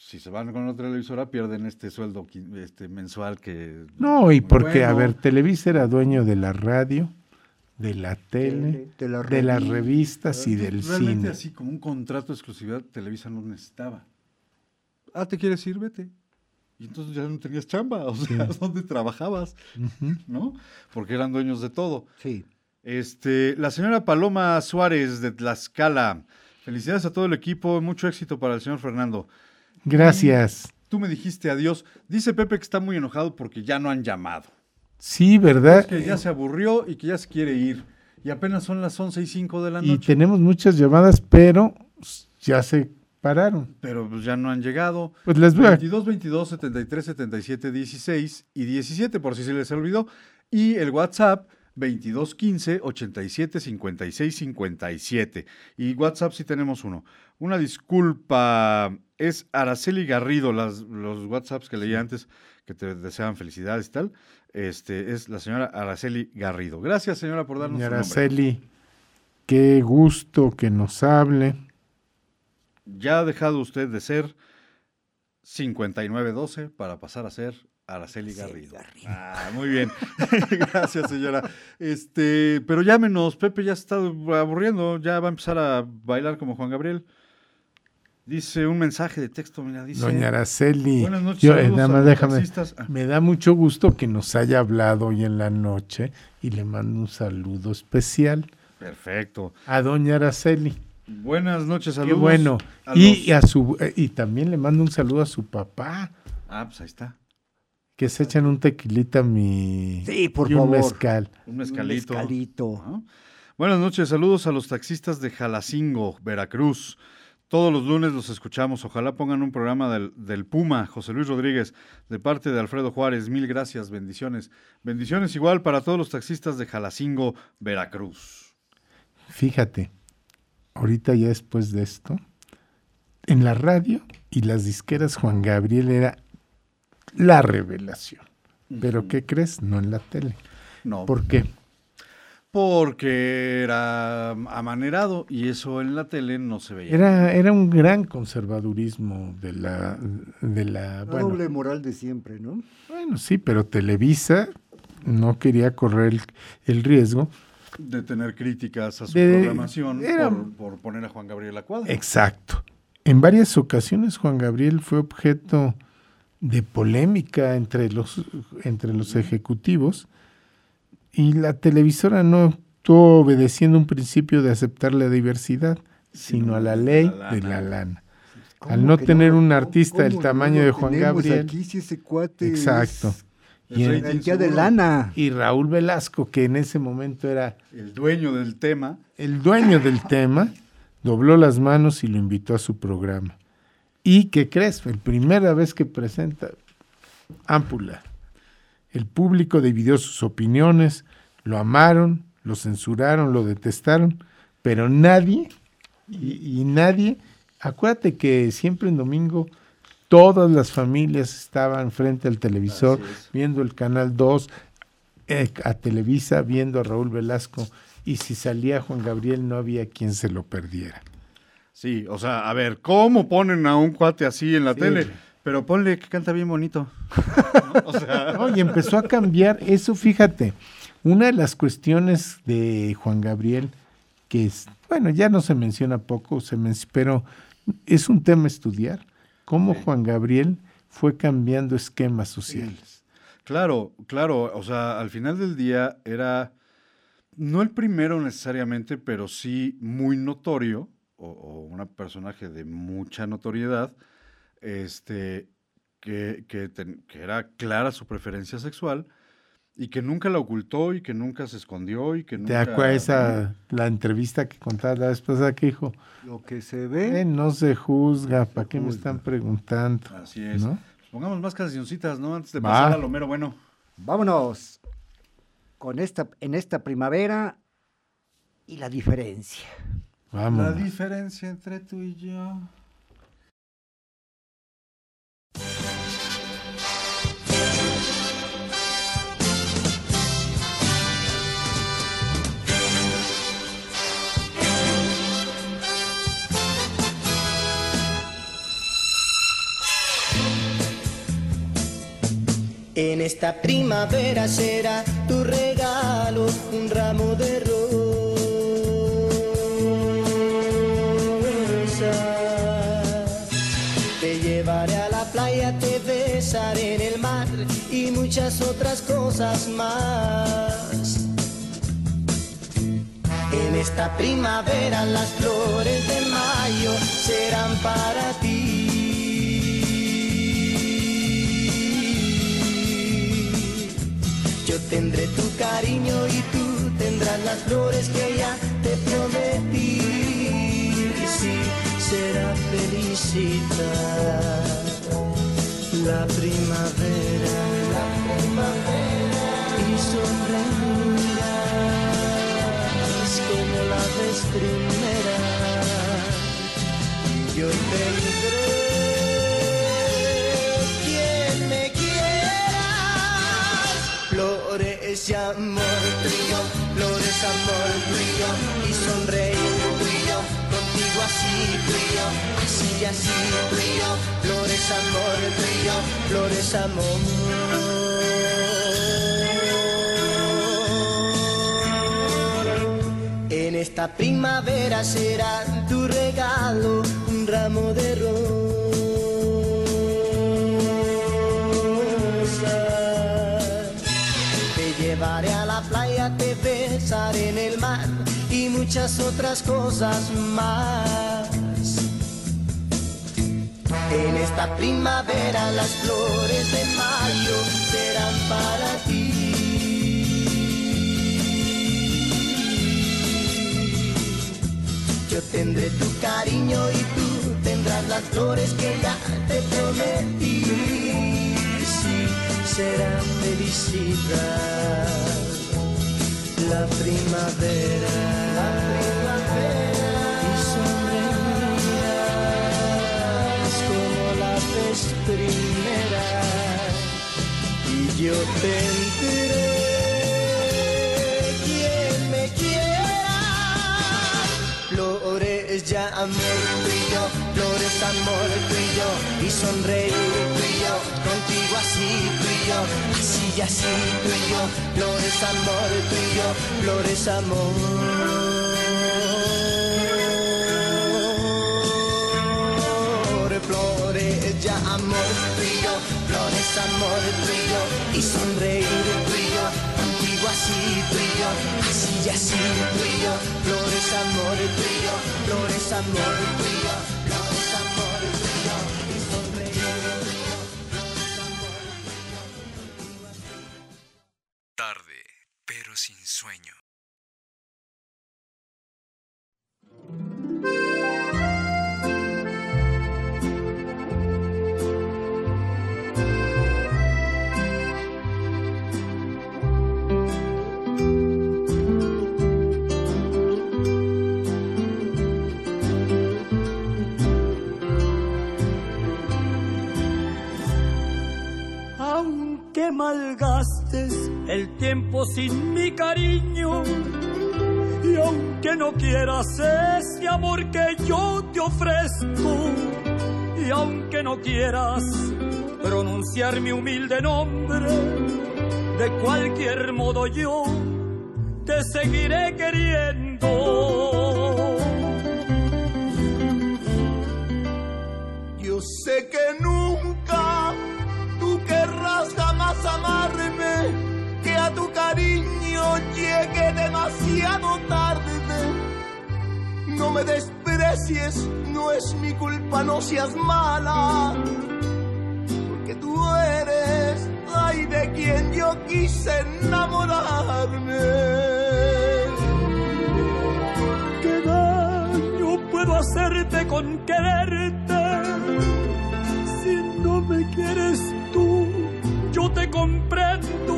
si se van con otra televisora pierden este sueldo este, mensual que...
No, y porque, a ver, Televisa era dueño de la radio, de la tele,
de, la
de las
revi-
revistas y del
Realmente
cine.
así como un contrato de exclusividad Televisa no necesitaba. Ah, ¿te quieres ir? Vete. Y entonces ya no tenías chamba, o sea, [laughs] ¿dónde trabajabas? ¿No? Porque eran dueños de todo.
Sí.
Este, la señora Paloma Suárez de Tlaxcala. Felicidades a todo el equipo, mucho éxito para el señor Fernando.
Gracias.
Tú me dijiste adiós. Dice Pepe que está muy enojado porque ya no han llamado.
Sí, ¿verdad?
Es que ya se aburrió y que ya se quiere ir. Y apenas son las 11 y 5 de la
Y
noche.
tenemos muchas llamadas, pero ya se pararon.
Pero pues ya no han llegado.
Pues les voy a...
22, 22, 73, 77, 16 y 17, por si se les olvidó. Y el WhatsApp, 2215 87 56 57. Y WhatsApp sí tenemos uno. Una disculpa, es Araceli Garrido, las, los WhatsApps que leí antes que te desean felicidades y tal. Este es la señora Araceli Garrido. Gracias, señora, por darnos
Doña
su nombre.
Araceli, qué gusto que nos hable.
Ya ha dejado usted de ser 5912 para pasar a ser Araceli Garrido. Ah, muy bien. [laughs] Gracias, señora. Este, pero llámenos, Pepe ya se está aburriendo, ya va a empezar a bailar como Juan Gabriel. Dice un mensaje de texto, mira, dice.
Doña Araceli,
Buenas noches,
yo, eh,
saludos
nada
a
más
los
déjame,
taxistas. Ah.
me da mucho gusto que nos haya hablado hoy en la noche y le mando un saludo especial
Perfecto.
a Doña Araceli.
Buenas noches,
Qué
saludos.
bueno.
a
Y,
los-
a su, eh, y también le mando un saludo a su papá,
Ah, pues ahí está.
que se echan un tequilita mi,
Sí, por
y un mezcal.
Un mezcalito.
Un mezcalito.
¿no? Buenas noches, saludos a los taxistas de Jalacingo, Veracruz. Todos los lunes los escuchamos. Ojalá pongan un programa del, del Puma, José Luis Rodríguez, de parte de Alfredo Juárez. Mil gracias, bendiciones. Bendiciones igual para todos los taxistas de Jalacingo, Veracruz.
Fíjate, ahorita ya después de esto, en la radio y las disqueras Juan Gabriel era la revelación. Pero ¿qué crees? No en la tele.
No,
¿Por qué?
Porque era amanerado y eso en la tele no se veía.
Era, era un gran conservadurismo de la, de la
La
bueno,
doble moral de siempre, ¿no?
bueno, sí, pero Televisa no quería correr el, el riesgo.
de tener críticas a su
De-
programación
era-
por, por poner a Juan Gabriel a cuadro.
Exacto. En varias ocasiones Juan Gabriel fue objeto de polémica entre los, entre los ejecutivos y la televisora no actuó obedeciendo un principio de aceptar la diversidad, sino a la ley de la lana. Al
¿Cómo
no tener un
¿Cómo-
artista del tamaño
no
de Juan Gabriel.
Aquí si ese cuate es
Exacto. Y,
El
de lana.
y Raúl Velasco, que en ese momento era
El dueño del tema.
el dueño del tema, dobló las manos y lo invitó a su programa. ¿Y qué crees? La primera vez que presenta Ámpula. El público dividió sus opiniones, lo amaron, lo censuraron, lo detestaron, pero nadie, y, y nadie, acuérdate que siempre en domingo todas las familias estaban frente al televisor, viendo el canal 2, eh, a Televisa, viendo a Raúl Velasco, y si salía Juan Gabriel no había quien se lo perdiera.
Sí, o sea, a ver, ¿cómo ponen a un cuate así en la
Sí.
tele? Pero ponle que canta bien bonito. ¿no? [laughs] O sea,
No, y empezó a cambiar eso, fíjate, una de las cuestiones de Juan Gabriel, que es, bueno, ya no se menciona poco, se men- pero es un tema a estudiar, cómo Juan Gabriel fue cambiando esquemas sociales.
claro, claro, o sea, al final del día era no el primero necesariamente, pero sí muy notorio, o, o un personaje de mucha notoriedad, este, que, que ten- que era clara su preferencia sexual y que nunca la ocultó y que nunca se escondió y que
¿Te
nunca...
acuerdas esa, la entrevista que contabas la vez pasada que dijo,
Lo que se
"Eh,
ve.
no se juzga, ¿para qué me están preguntando?
Así es.
¿No?
Pongamos más cancioncitas, ¿no? Antes de
Va.
pasar a lo mero bueno.
Vámonos con esta, en esta primavera y la diferencia.
Vamos.
diferencia entre tú y yo.
En esta primavera será tu regalo un ramo de rosas. Te llevaré a la playa, te besaré en el mar y muchas otras cosas más. En esta primavera las flores de mayo serán para ti. Tendré tu cariño y tú tendrás las flores que ya te prometí. Y sí, será felicidad la primavera, la primavera y sonreirás como la vez primera. Yo te. De amor tuyo, flores amor tuyo y sonreír contigo así tuyo, así y así tuyo, flores amor tuyo, flores amor. En esta primavera será tu regalo un ramo de rosas. Llevaré a la playa, te besaré en el mar y muchas otras cosas más. En esta primavera las flores de mayo serán para ti. Yo tendré tu cariño y tú tendrás las flores que ya te prometí. La primavera. La primavera. Y sonreirás como la vez primera. Y yo tendré Flores ya amor tuyo, flores amor tuyo y sonreír tuyo, contigo así tuyo, así y así tuyo, flores amor tuyo, flores amor, flores ya amor tuyo, flores amor tuyo y sonreír tuyo, contigo así tuyo, así y así tuyo, flores amor tuyo, flores amor tuyo, flores
sin
mi cariño y aunque no quieras ese amor que yo te ofrezco y aunque no quieras pronunciar mi humilde nombre, de cualquier modo yo te seguiré queriendo.
Yo sé que nunca tú querrás jamás amarme, llegue demasiado tarde. No me desprecies, no es mi culpa, no seas mala, porque tú eres, ay, de quien yo quise enamorarme.
¿Qué daño puedo hacerte con quererte? Si no me quieres tú, yo te comprendo.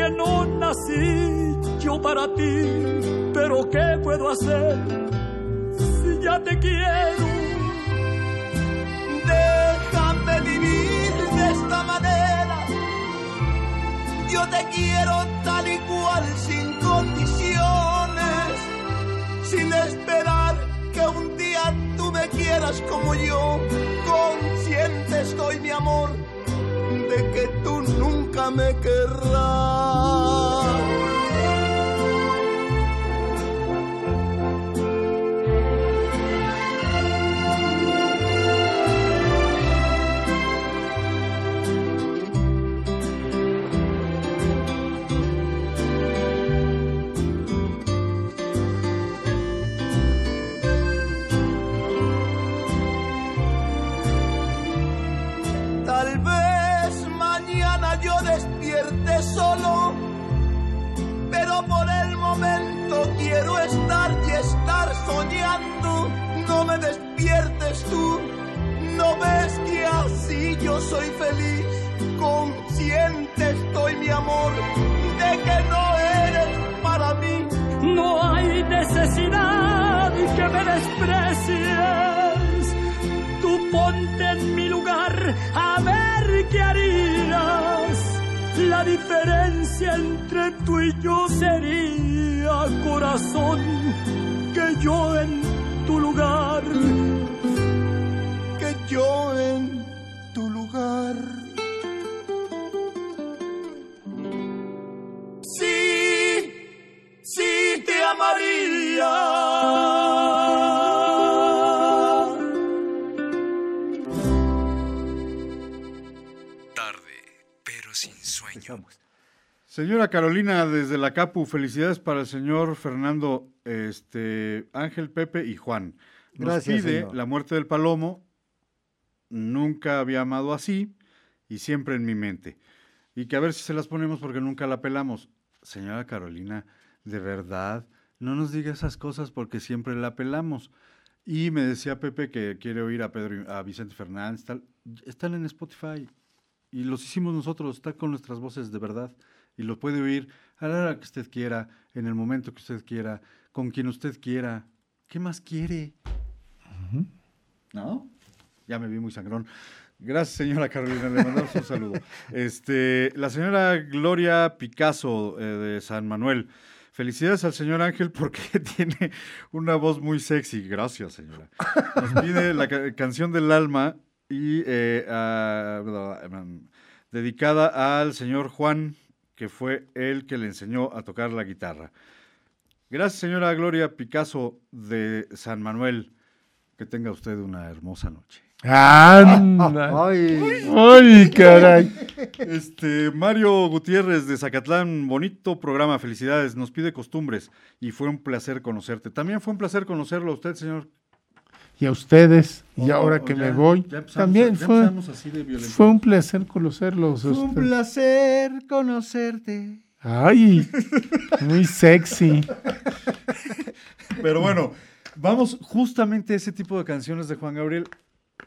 Que no nací yo para ti, pero ¿qué puedo hacer si ya te quiero?
Déjame vivir de esta manera. Yo te quiero tal y cual, sin condiciones, sin esperar que un día tú me quieras como yo. Consciente estoy, mi amor, de que tú nunca me querrás. Soñando. No me despiertes tú, no ves que así yo soy feliz. Consciente estoy, mi amor, de que no eres para mí.
No hay necesidad desprecies. Tú ponte en mi lugar a ver qué harías. La diferencia entre tú y yo sería, corazón, que yo en tu lugar,
que yo en tu lugar.
Sí, sí te amaría.
Señora Carolina, desde la CAPU, felicidades para el señor Fernando, este, Ángel, Pepe y Juan. Nos
Gracias,
pide
señor.
la muerte del palomo. Nunca había amado así y siempre en mi mente. Y que a ver si se las ponemos porque nunca la pelamos. Señora Carolina, de verdad, no nos diga esas cosas porque siempre la pelamos. Y me decía Pepe que quiere oír a Pedro, a Vicente Fernández, tal. Están en Spotify y los hicimos nosotros, está con nuestras voces de verdad y lo puede oír a la hora que usted quiera, en el momento que usted quiera, con quien usted quiera. ¿Qué más quiere? ¿No? Ya me vi muy sangrón. Gracias, señora Carolina. Le mandamos un saludo. [laughs] Este, la señora Gloria Picasso eh, de San Manuel. Felicidades al señor Ángel porque [laughs] tiene una voz muy sexy. Gracias, señora. Nos pide la ca- canción del alma y eh, ah, bla, dedicada al señor Juan, que fue el que le enseñó a tocar la guitarra. Gracias, señora Gloria Picasso de San Manuel. Que tenga usted una hermosa noche.
¡Anda! [laughs]
Ay,
¡Ay, caray!
Este, Mario Gutiérrez de Zacatlán, bonito programa, felicidades, nos pide costumbres y fue un placer conocerte. También fue un placer conocerlo a usted, señor.
Y a ustedes, y ahora
oh,
que
ya-
me voy, también
ya
fue,
empezamos así de
fue un placer conocerlos. a
Fue un
ustedes.
placer conocerte.
Ay, muy sexy.
Pero bueno, vamos justamente a ese tipo de canciones de Juan Gabriel.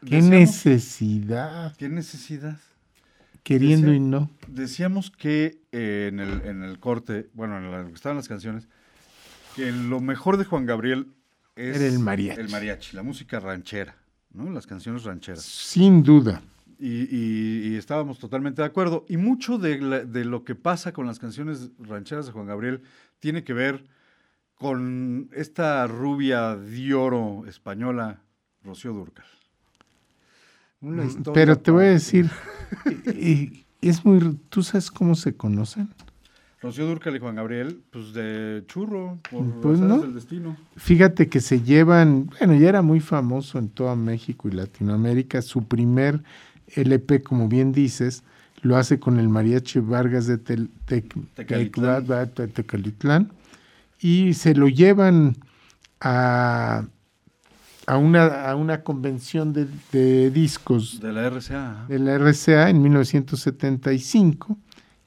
Qué
Decíamos-
necesidad,
¿Qué necesidad?
queriendo
Decía-
y no.
Decíamos que eh, en, el, en el corte, bueno, en la, estaban las canciones, que lo mejor de Juan Gabriel es
Era el mariachi.
el mariachi, la música ranchera, ¿no? Las canciones rancheras.
Sin duda.
Y, y- y estábamos totalmente de acuerdo. Y mucho de, la- de lo que pasa con las canciones rancheras de Juan Gabriel tiene que ver con esta rubia de oro española, Rocío Durcal.
una historia.
Pero te voy a decir, [laughs] y- y es muy... ¿Tú sabes cómo se conocen?
Rocío Durcal y Juan Gabriel, pues de churro, por
Pues no.
del destino.
Fíjate que se llevan, bueno, ya era muy famoso en toda México y Latinoamérica. Su primer LP, como bien dices, lo hace con el mariachi Vargas de Tel-
Tecalitlán.
Tecla- Te- Tecalitlán. Y se lo llevan a, a, una, a una convención de, de discos
De la RCA.
de la RCA en 1975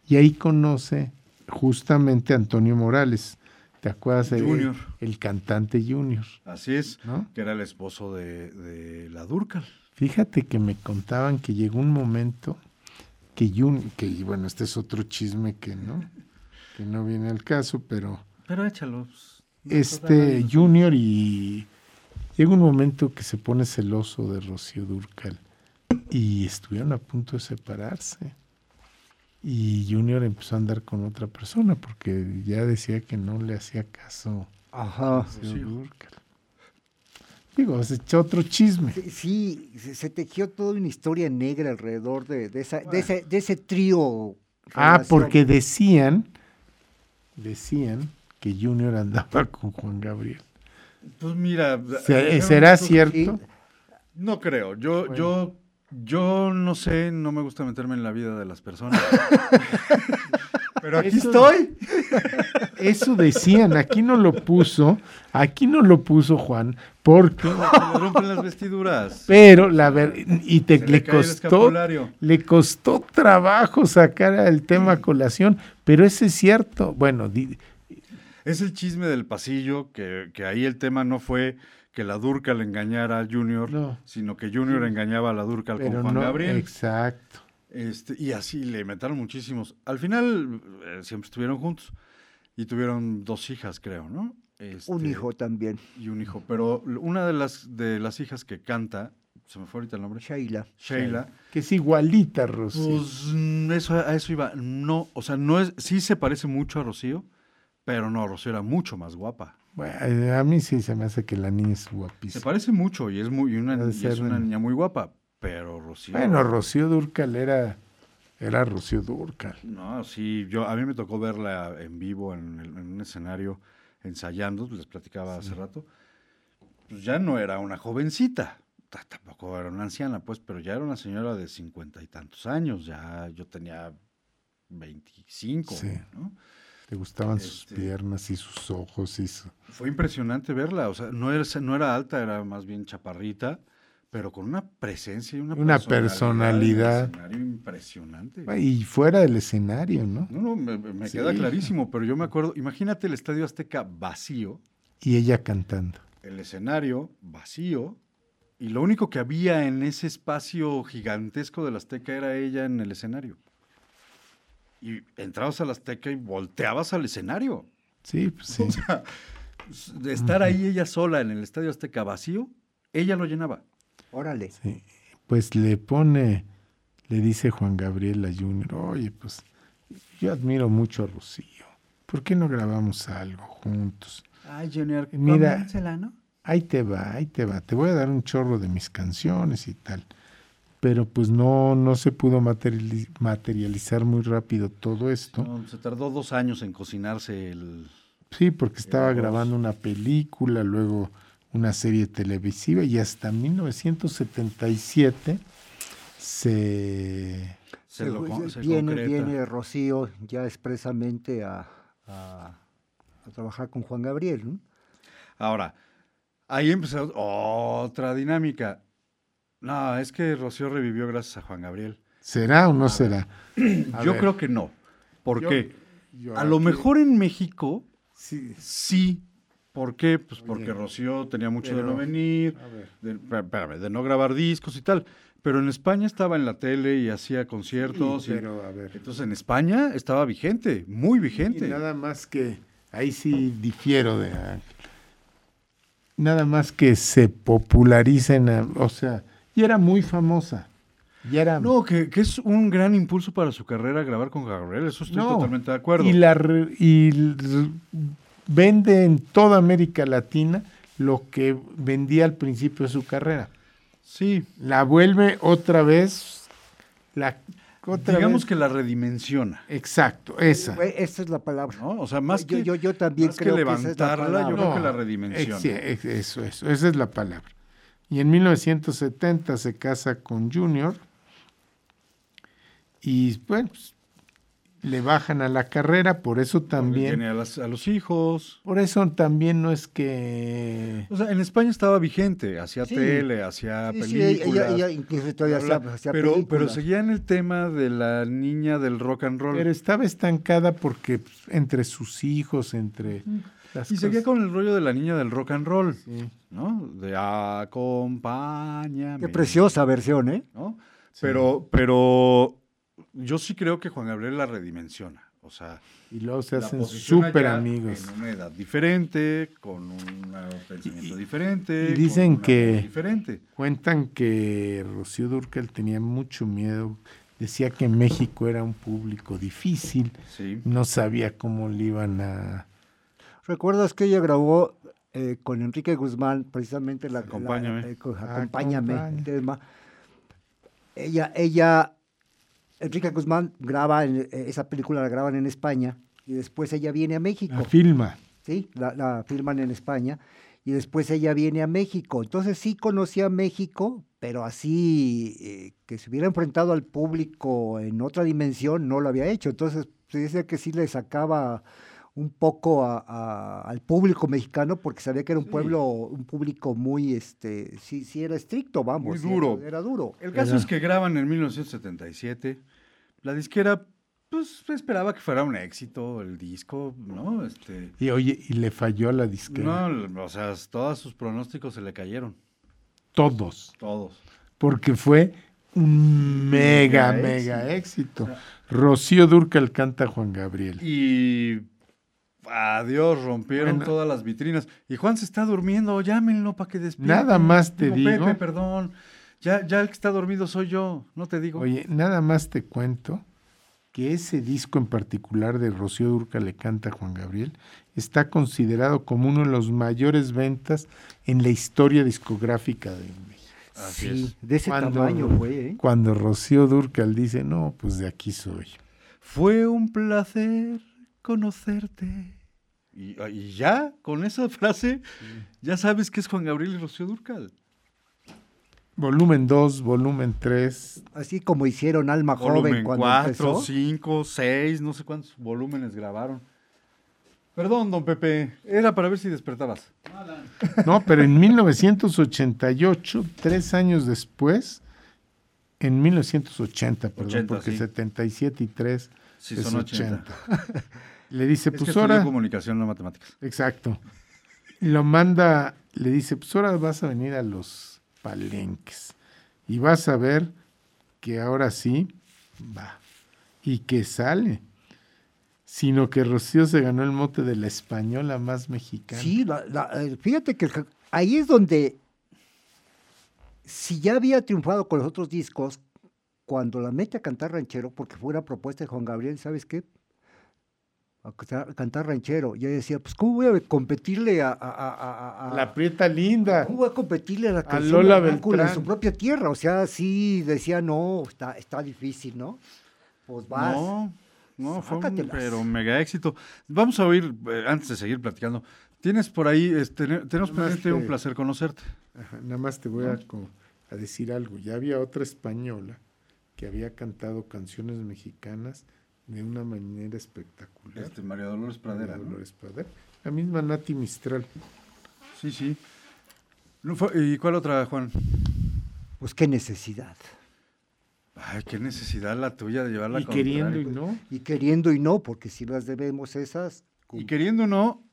y ahí conoce justamente Antonio Morales. ¿Te acuerdas? de-
Junior.
El cantante Junior.
Así es,
¿No?
que era el esposo de, de la Durcal.
Fíjate que me contaban que llegó un momento que Junior, que bueno, este es otro chisme que no, que no viene al caso, pero
Pero échalo. pues, no
este. Junior y llega un momento que se pone celoso de Rocío Durcal y estuvieron a punto de separarse. Y Junior empezó a andar con otra persona porque ya decía que no le hacía caso
Ajá.
Dúrcal. Digo, se echó otro chisme.
Sí, Sí, se, se tejió toda una historia negra alrededor de, de esa, de, ese, de ese trío.
Ah, porque decían, decían que Junior andaba [laughs] con Juan Gabriel.
Pues mira.
Se- ¿Será cierto?
No creo. Yo,
Bueno.
yo, yo no sé, no me gusta meterme en la vida de las personas. [laughs] Pero aquí
Eso-
estoy. [laughs]
Eso decían, aquí no lo puso, aquí no lo puso Juan, porque,
le rompen las vestiduras.
pero la ver, y te, le,
le
costó, le costó trabajo sacar el tema a colación, pero ese es cierto. Bueno, di-
Es el chisme del pasillo, que, que ahí el tema no fue que la Durcal engañara a Junior,
No.
sino que Junior engañaba a la Durcal
pero
con Juan
no,
Gabriel.
exacto.
Este, y así le inventaron muchísimos. Al final eh, siempre estuvieron juntos y tuvieron dos hijas, creo, ¿no?
Un
este,
hijo también,
Y un hijo. Pero una de las, de las hijas que canta, se me fue ahorita el nombre,
Sheila.
Sheila,
Que es igualita a Rocío.
pues mm, eso, a eso iba. No, o sea, no es, sí se parece mucho a Rocío, pero no, Rocío era mucho más guapa.
Bueno, a mí sí se me hace que la niña es
Se
guapísima.
parece mucho y es muy y una, y es una niña muy guapa, pero Rocío.
Bueno, Rocío Durcal era, era Rocío Durcal.
No, sí, yo a mí me tocó verla en vivo en, en un escenario ensayando, les platicaba hace rato. Pues ya no era una jovencita, ta- tampoco era una anciana, pues, pero ya era una señora de cincuenta y tantos años, ya yo tenía 25,
Sí.
¿no?
Le gustaban sus
Este-
piernas y sus ojos y su...
Fue impresionante verla, o sea, no era, no era alta, era más bien chaparrita, pero con una presencia y una,
Una personalidad.
impresionante.
Y fuera del escenario, ¿no?
No, no, me, me
Sí.
queda clarísimo, pero yo me acuerdo, imagínate el Estadio Azteca vacío,
Y ella cantando.
el escenario vacío, y lo único que había en ese espacio gigantesco del Azteca era ella en el escenario. Y entrabas al Azteca y volteabas al escenario.
Sí, pues sí. [laughs]
O sea, de estar ahí ella sola en el Estadio Azteca vacío, ella lo llenaba.
Órale.
Sí, Pues le pone, le dice Juan Gabriel a Junior, oye, pues yo admiro mucho a Rocío. ¿Por qué no grabamos algo juntos?
Ay, Junior,
Mira.
¿no?
Ahí te va, ahí te va. Te voy a dar un chorro de mis canciones y tal. Pero pues no, no se pudo materiali- materializar muy rápido todo esto.
No, se tardó dos años en cocinarse el...
Sí, porque estaba grabando una película, luego una serie televisiva y hasta 1977 se...
Se lo se
viene,
concreta.
viene Rocío ya expresamente a, a- a trabajar con Juan Gabriel. ¿no?
Ahora, ahí empezó otra dinámica. No, es que Rocío revivió gracias a Juan Gabriel.
¿Será o no será?
Yo
ver,
creo que no. ¿Por
Yo-
qué?
yo
A lo mejor en México
Sí,
sí. ¿Por qué? Pues porque Rocío tenía mucho de no venir, de, espera- espérame, de no grabar discos y tal. Pero en España estaba en la tele y hacía conciertos.
Sí,
y-
pero a ver.
entonces en España estaba vigente, muy vigente.
Y nada más que, ahí sí difiero de. Nada más que se popularicen, o sea, y era muy famosa. Y era,
No, que, que es un gran impulso para su carrera grabar con Gabriel, eso estoy
No,
totalmente de acuerdo.
Y, la, re- y vende en toda América Latina lo que vendía al principio de su carrera.
Sí,
La vuelve otra vez, la otra
digamos
vez-
que la redimensiona,
Exacto, esa.
Esa es la palabra.
¿no? O sea, más
Yo-
que,
yo- yo también
más que
creo que esa es la
levantarla, yo creo que la redimensiona.
ex- sí, ex- eso, eso, esa es la palabra. Y en 1970 se casa con Junior y bueno, pues, le bajan a la carrera, por eso
Porque
también,
Tiene a, las- a los hijos.
por eso también no es que
O sea, en España estaba vigente, hacía
Sí.
tele, hacía
Sí, sí, ella,
películas.
ella incluso todavía hacía- hacía
pero, pero
películas.
seguía en el tema de la niña del rock and roll.
Pero estaba estancada porque pues, entre sus hijos, entre las
y seguía con el rollo de la niña del rock and roll,
Sí.
¿no? De acompáñame.
Qué preciosa versión, ¿eh?
¿no? Pero, pero yo sí creo que Juan Gabriel la redimensiona. O sea,
Y luego se hacen súper amigos.
En una edad diferente, con un pensamiento diferente.
y dicen
con
que-
Diferente.
Cuentan que Rocío Durcal tenía mucho miedo. Decía que México era un público difícil.
Sí.
No sabía cómo le iban a...
¿Recuerdas que ella grabó eh, con Enrique Guzmán precisamente la... la-
Acompáñame.
eh, con- acompáñame.
acompáñame.
tema. Ella, ella, Enrique Guzmán graba, en- eh, esa película la graban en España y después ella viene a México.
La filma.
¿sí? La, la filman en España y después ella viene a México. Entonces sí conocía México, pero así eh, que se hubiera enfrentado al público en otra dimensión no lo había hecho. Entonces se dice que sí le sacaba un poco a- a- al público mexicano porque sabía que era un pueblo, un público muy, este, sí, sí era estricto, vamos.
Muy duro.
Era, era duro.
El caso es que graban en 1977. La disquera, pues, esperaba que fuera un éxito el disco, ¿no? Este,
Y oye, y le falló a la disquera.
no, o sea, todos sus pronósticos se le cayeron.
Todos.
Todos.
Porque fue un mega,
Mega
mega éxito. Rocío Durcal canta a Juan Gabriel.
Y Adiós, rompieron
Bueno.
todas las vitrinas. Y Juan se está durmiendo, llámenlo para que despierte.
Nada más te
Digo,
digo.
Pepe, perdón. Ya, ya el que está dormido soy yo, no te digo.
Oye, nada más te cuento que ese disco en particular de Rocío Durca le canta a Juan Gabriel está considerado como uno de los mayores ventas en la historia discográfica de México.
Así
Sí,
es.
de ese
Cuando-
tamaño, güey. ¿eh?
Cuando Rocío Durcal dice, no, pues de aquí soy.
Fue un placer conocerte. Y, y ya, con esa [laughs] frase, ya sabes que es Juan Gabriel y Rocío Durcal.
Volumen 2, volumen 3.
Así como hicieron Alma Joven
Volumen
cuando
4,
empezó.
5, 6, no sé cuántos volúmenes grabaron. Perdón, don Pepe, era para ver si despertabas.
No, pero en 1988, tres años después, en 1980, perdón,
80,
porque
sí.
77 y 3
Sí,
es
son
80.
80. [laughs]
Le dice,
Es que
pues ahora,
comunicación, no matemáticas.
exacto. Lo manda, le dice, pues ahora vas a venir a los palenques y vas a ver que ahora sí va y que sale. Sino que Rocío se ganó el mote de la española más mexicana.
Sí, la- la- eh, fíjate que ahí es donde, si ya había triunfado con los otros discos, cuando la mete a cantar ranchero, porque fue una propuesta de Juan Gabriel, ¿sabes qué? A cantar, a cantar ranchero. Yo decía, pues, ¿cómo voy a competirle a... a- a- a- a-
La prieta linda.
¿Cómo voy a competirle a la canción
Lola
vernácula en
Beltrán.
su propia tierra? O sea, sí decía, no, está, está difícil, ¿no? Pues vas.
No, no, fue un pero mega éxito. Vamos a oír, eh, antes de seguir platicando, tienes por ahí, este, ne- tenemos pendiente un placer conocerte.
Ajá, nada más te voy a decir algo. Ya había otra española que había cantado canciones mexicanas de una manera espectacular.
Este, María Dolores Pradera.
María
¿no?
Dolores Pradera. La misma Nati Mistral.
Sí, sí. No ¿Y cuál otra, Juan?
Pues qué necesidad.
Ay, qué necesidad la tuya de llevarla
Y queriendo y no.
Y queriendo y no, porque si las debemos esas...
Y queriendo o no,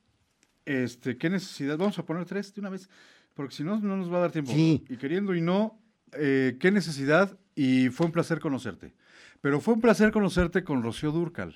este, qué necesidad. Vamos a poner tres de una vez, porque si no, no nos va a dar tiempo.
Sí.
Y queriendo y no, eh, qué necesidad. Y fue un placer conocerte. Pero fue un placer conocerte con Rocío Durcal.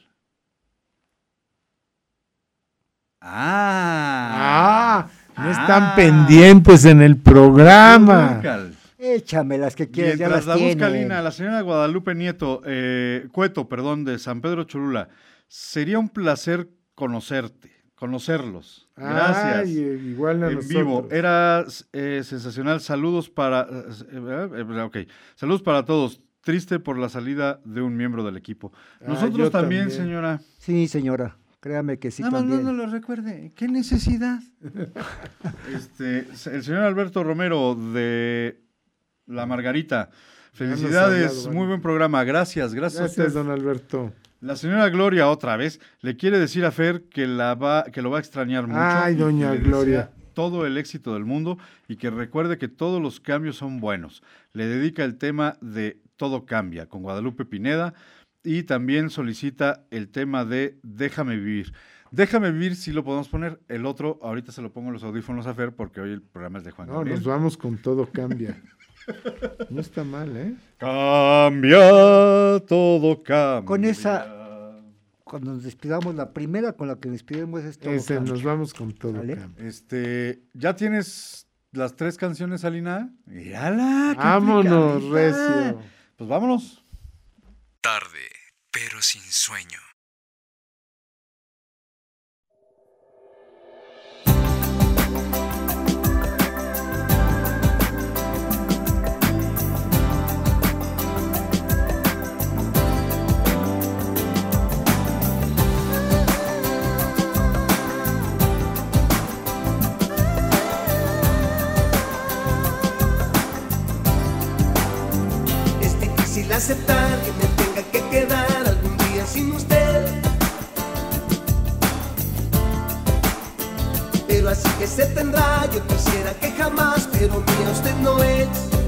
Ah.
Ah, no están
Ah.
pendientes en el programa.
Durcal.
Échame las que quieras, ya
Mientras
las
la busca. Lina, la señora Guadalupe Nieto, eh, Cueto, perdón, de San Pedro Cholula, sería un placer conocerte, conocerlos. Gracias.
Ay, igual a
en
nosotros.
vivo. Era eh, sensacional. Saludos para. eh, eh, ok. Saludos para todos. Triste por la salida de un miembro del equipo.
Ah,
Nosotros también,
también.
señora.
Sí, señora, créame que sí
Nada más
también.
no nos lo recuerde. ¿Qué necesidad? [laughs] este, el señor Alberto Romero de La Margarita. Felicidades,
hablado,
muy buen programa. Gracias, gracias. a
Gracias,
usted.
don Alberto.
La señora Gloria, otra vez, le quiere decir a Fer que, la va, que lo va a extrañar mucho.
Ay, doña Gloria.
Todo el éxito del mundo y que recuerde que todos los cambios son buenos. Le dedica el tema de Todo cambia con Guadalupe Pineda y también solicita el tema de Déjame vivir. Déjame vivir, si lo podemos poner. El otro, ahorita se lo pongo en los audífonos a Fer porque hoy el programa es de Juan
No,
Gabriel.
nos vamos con todo cambia. [laughs] No está mal, ¿eh?
Cambia, todo cambia.
Con esa- Cuando nos despidamos, la primera con la que despidemos es todo
Ese,
cambia.
nos vamos con todo cambia.
Este, ¿ya tienes las tres canciones, Alina? Qué
Vámonos, recio.
Pues vámonos.
Tarde, pero sin sueño.
Aceptar que me tenga que quedar algún día sin usted. Pero así que se tendrá, yo quisiera que jamás, pero mía usted no es.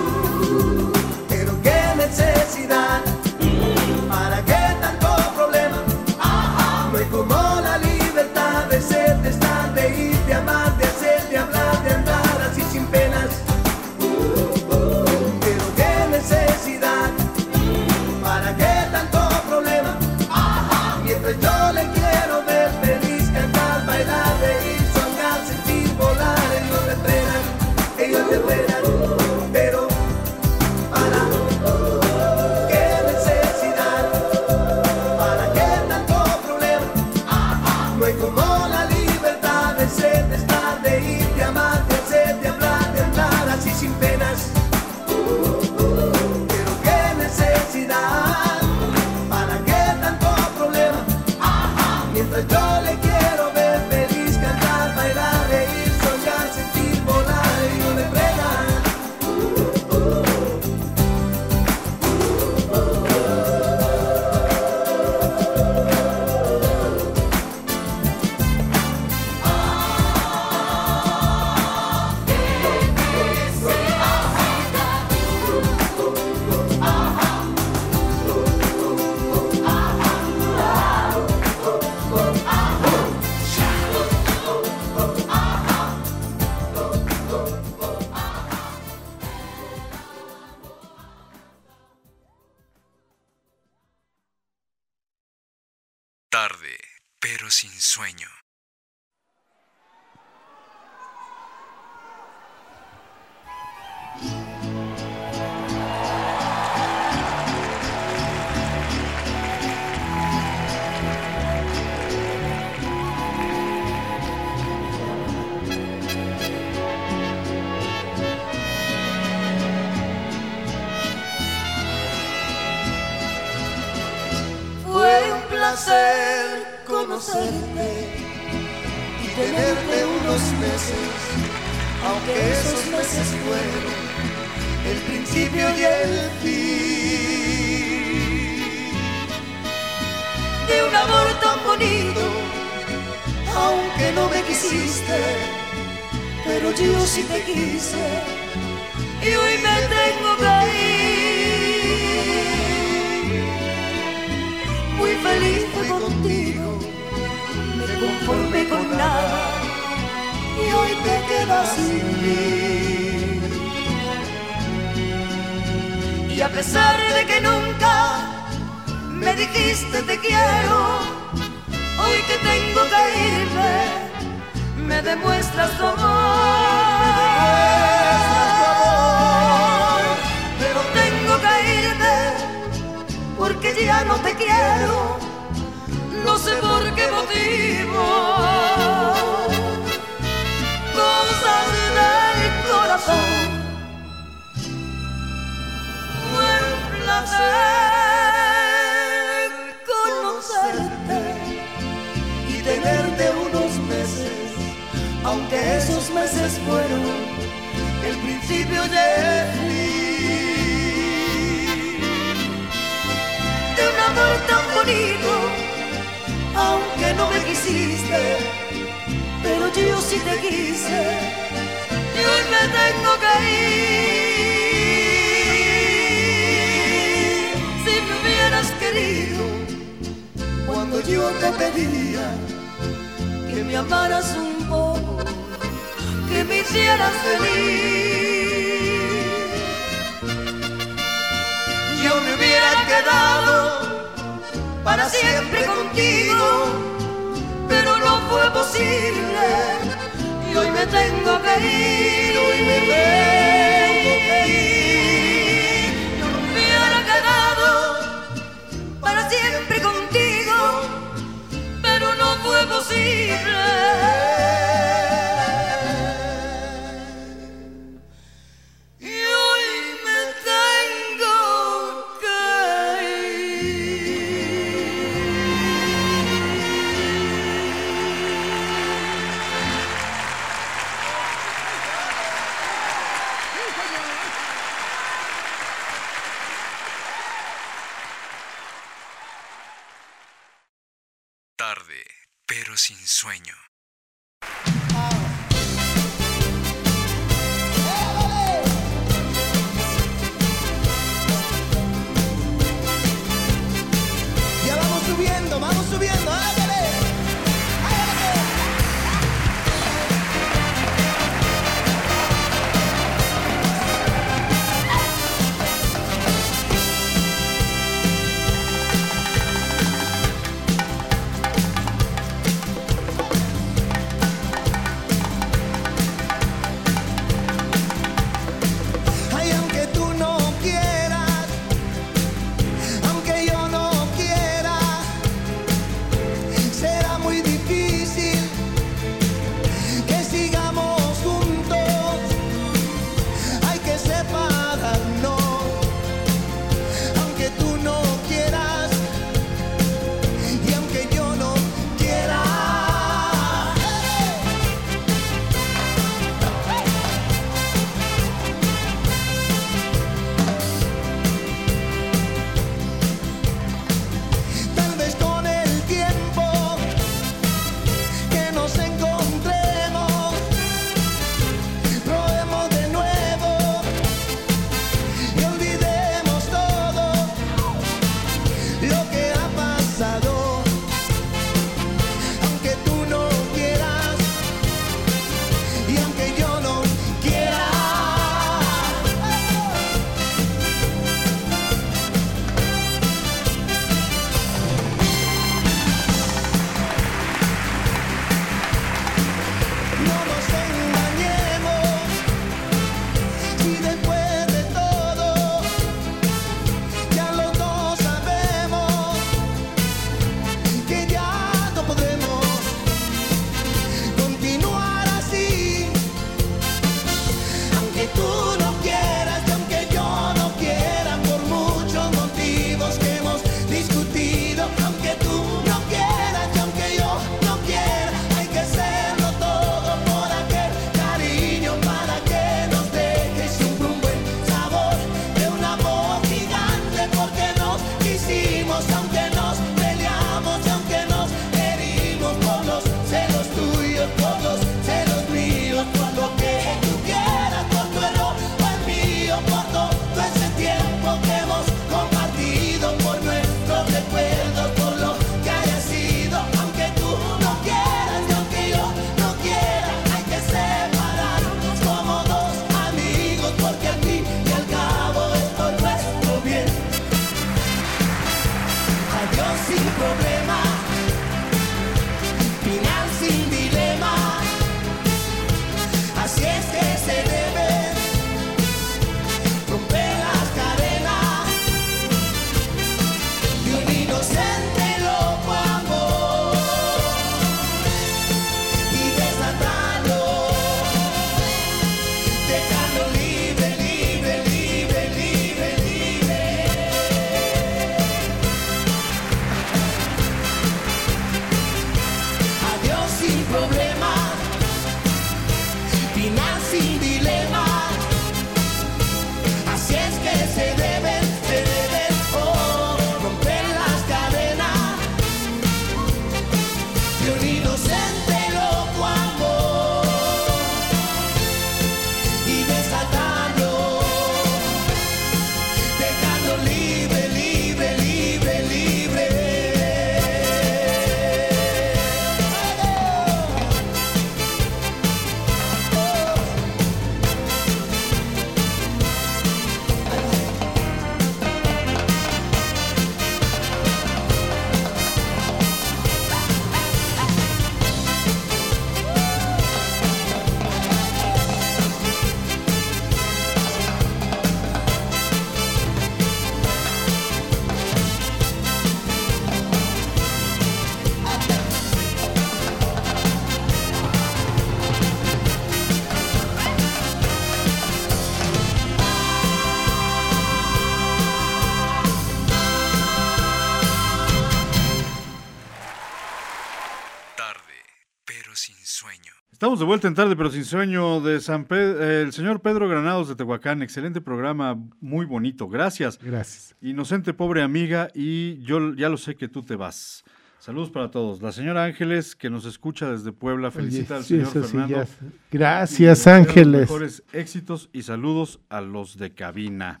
Estamos de vuelta en tarde, pero sin sueño, de San Pe- el señor Pedro Granados de Tehuacán. Excelente programa, muy bonito. Gracias.
Gracias.
Inocente, pobre amiga, y yo ya lo sé que tú te vas. Saludos para todos. La señora Ángeles, que nos escucha desde Puebla, felicita
Oye,
al
sí,
señor
sí,
Fernando. y
Gracias, Ángeles.
Mejores éxitos y saludos a los de cabina.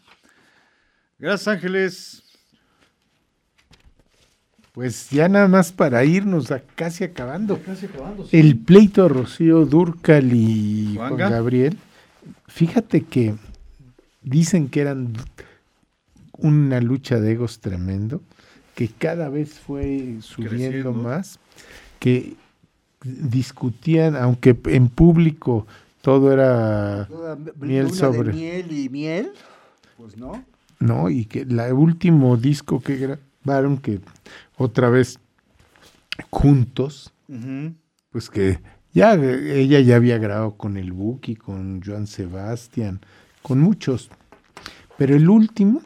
Gracias, Ángeles.
Pues ya nada más para irnos a casi acabando.
Casi acabando.
El pleito Rocío Durcal y Juan. Gabriel, fíjate que dicen que eran una lucha de egos tremendo, que cada vez fue subiendo
Creciendo.
más, que discutían, aunque en público todo era
Toda
miel
luna
sobre,
de miel y miel, pues no.
¿no? Y que el último disco que grabaron, que otra vez juntos, pues que ya ella ya había grabado con el Buki, con Joan Sebastián, con muchos. Pero el último,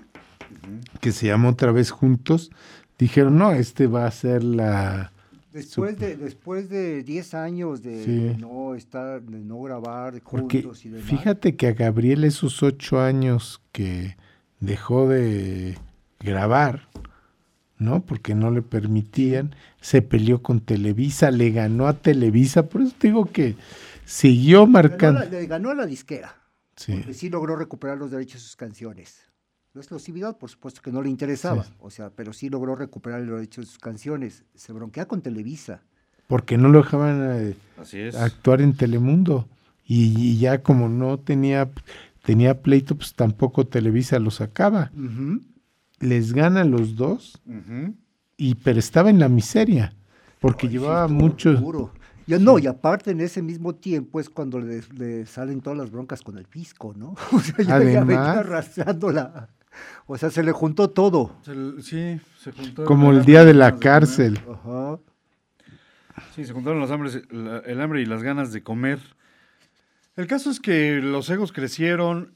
que se llama otra vez Juntos, dijeron, no, este va a ser la...
Después de, después de 10 años de,
Sí.
de no estar, de no grabar
Porque
juntos y demás.
fíjate que a Gabriel esos ocho años que dejó de grabar, ¿no? Porque no le permitían, se peleó con Televisa, le ganó a Televisa, por eso te digo que siguió
ganó,
marcando.
la, le ganó a la disquera.
Sí.
Porque sí logró recuperar los derechos de sus canciones. La exclusividad, por supuesto que no le interesaba,
Sí.
o sea, pero sí logró recuperar los derechos de sus canciones. Se bronquea con Televisa.
porque no lo dejaban eh,
Así es.
actuar en Telemundo. Y, y ya como no tenía, tenía pleito, pues tampoco Televisa lo sacaba. Les gana los dos, y pero estaba en la miseria, porque
Ay,
llevaba mucho...
duro. Ya no, y aparte en ese mismo tiempo es cuando le, le salen todas las broncas con el fisco, ¿no? [laughs] O sea, ya, ya venía
Además.
arrastrándola. O sea, se le juntó todo.
Se- sí, se juntaron
Como el día de la cárcel.
Ajá.
Sí, se juntaron las hambres, la- el hambre y las ganas de comer. El caso es que los egos crecieron.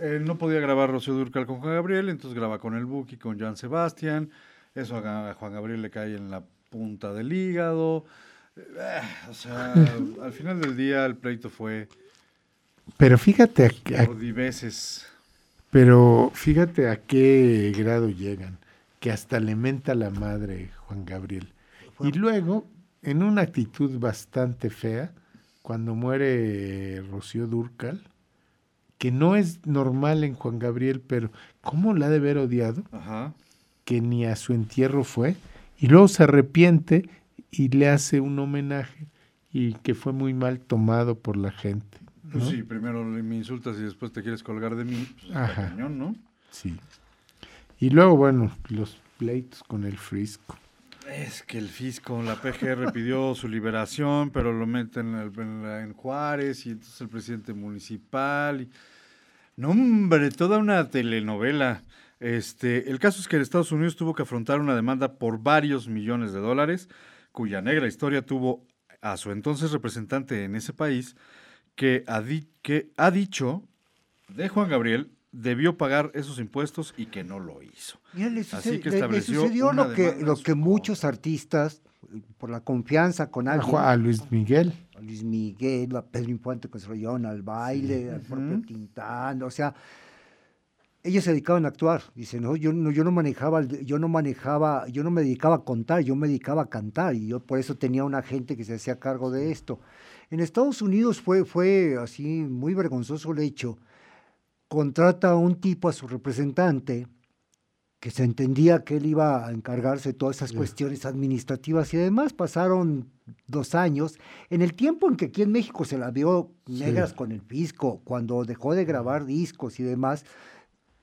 Él no podía grabar Rocío Durcal con Juan Gabriel, entonces graba con el Buki, con Joan Sebastián. Eso a Juan Gabriel le cae en la punta del hígado. Eh, o sea, [laughs] al final del día el pleito fue
Pero fíjate a, a-
por veces.
pero fíjate a qué grado llegan, que hasta le menta la madre Juan Gabriel. Y luego, en una actitud bastante fea, cuando muere Rocío Durcal, que no es normal en Juan Gabriel, pero ¿cómo la ha de haber odiado?
Ajá.
Que ni a su entierro fue, y luego se arrepiente y le hace un homenaje, y que fue muy mal tomado por la gente.
Pues
¿no?
sí, primero me insultas y después te quieres colgar de mí. Pues,
Ajá.
cañón, ¿no?
Sí. Y luego, bueno, los pleitos con el Frisco.
Es que el fisco, la PGR pidió [laughs] su liberación, pero lo meten en, en Juárez y entonces el presidente municipal. y- No, hombre, toda una telenovela. Este, el caso es que Estados Unidos tuvo que afrontar una demanda por varios millones de dólares, cuya negra historia tuvo a su entonces representante en ese país, que ha, di- que ha dicho de Juan Gabriel debió pagar esos impuestos y que no lo hizo.
Mira, le,
Así que
le- le
estableció
sucedió lo que, lo que muchos artistas, por la confianza con
A,
alguien,
Ju- a Luis Miguel.
a Luis Miguel, a Pedro Infante que se lo llevaron al baile, al propio Tintán, o sea, ellos se dedicaban a actuar. Dicen, no, yo no, yo no manejaba, yo no manejaba, yo no me dedicaba a contar, yo me dedicaba a cantar y yo por eso tenía una gente que se hacía cargo de esto. En Estados Unidos fue, fue así muy vergonzoso el hecho. Contrata a un tipo, a su representante, que se entendía que él iba a encargarse de todas esas cuestiones administrativas y además pasaron dos años. En el tiempo en que aquí en México se la vio negras con el fisco, cuando dejó de grabar discos y demás,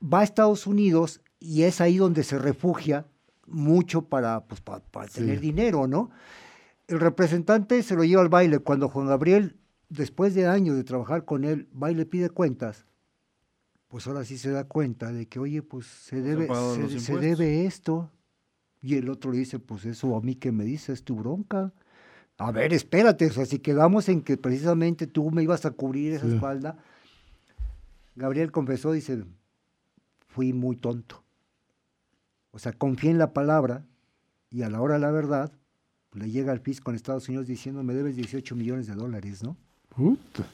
va a Estados Unidos y es ahí donde se refugia mucho para, pues, pa- para
Sí.
tener dinero, ¿no? El representante se lo lleva al baile. Cuando Juan Gabriel, después de años de trabajar con él, va y le pide cuentas, pues ahora sí se da cuenta de que, oye, pues se debe, se, debe esto. Y el otro le dice, pues eso a mí que me dices, es tu bronca. A ver, espérate, o sea, si quedamos en que precisamente tú me ibas a cubrir esa
Sí.
espalda, Gabriel confesó, dice, fui muy tonto. O sea, confié en la palabra y a la hora de la verdad, le llega al fisco en Estados Unidos diciendo me debes 18 millones de dólares, ¿no?
Puta.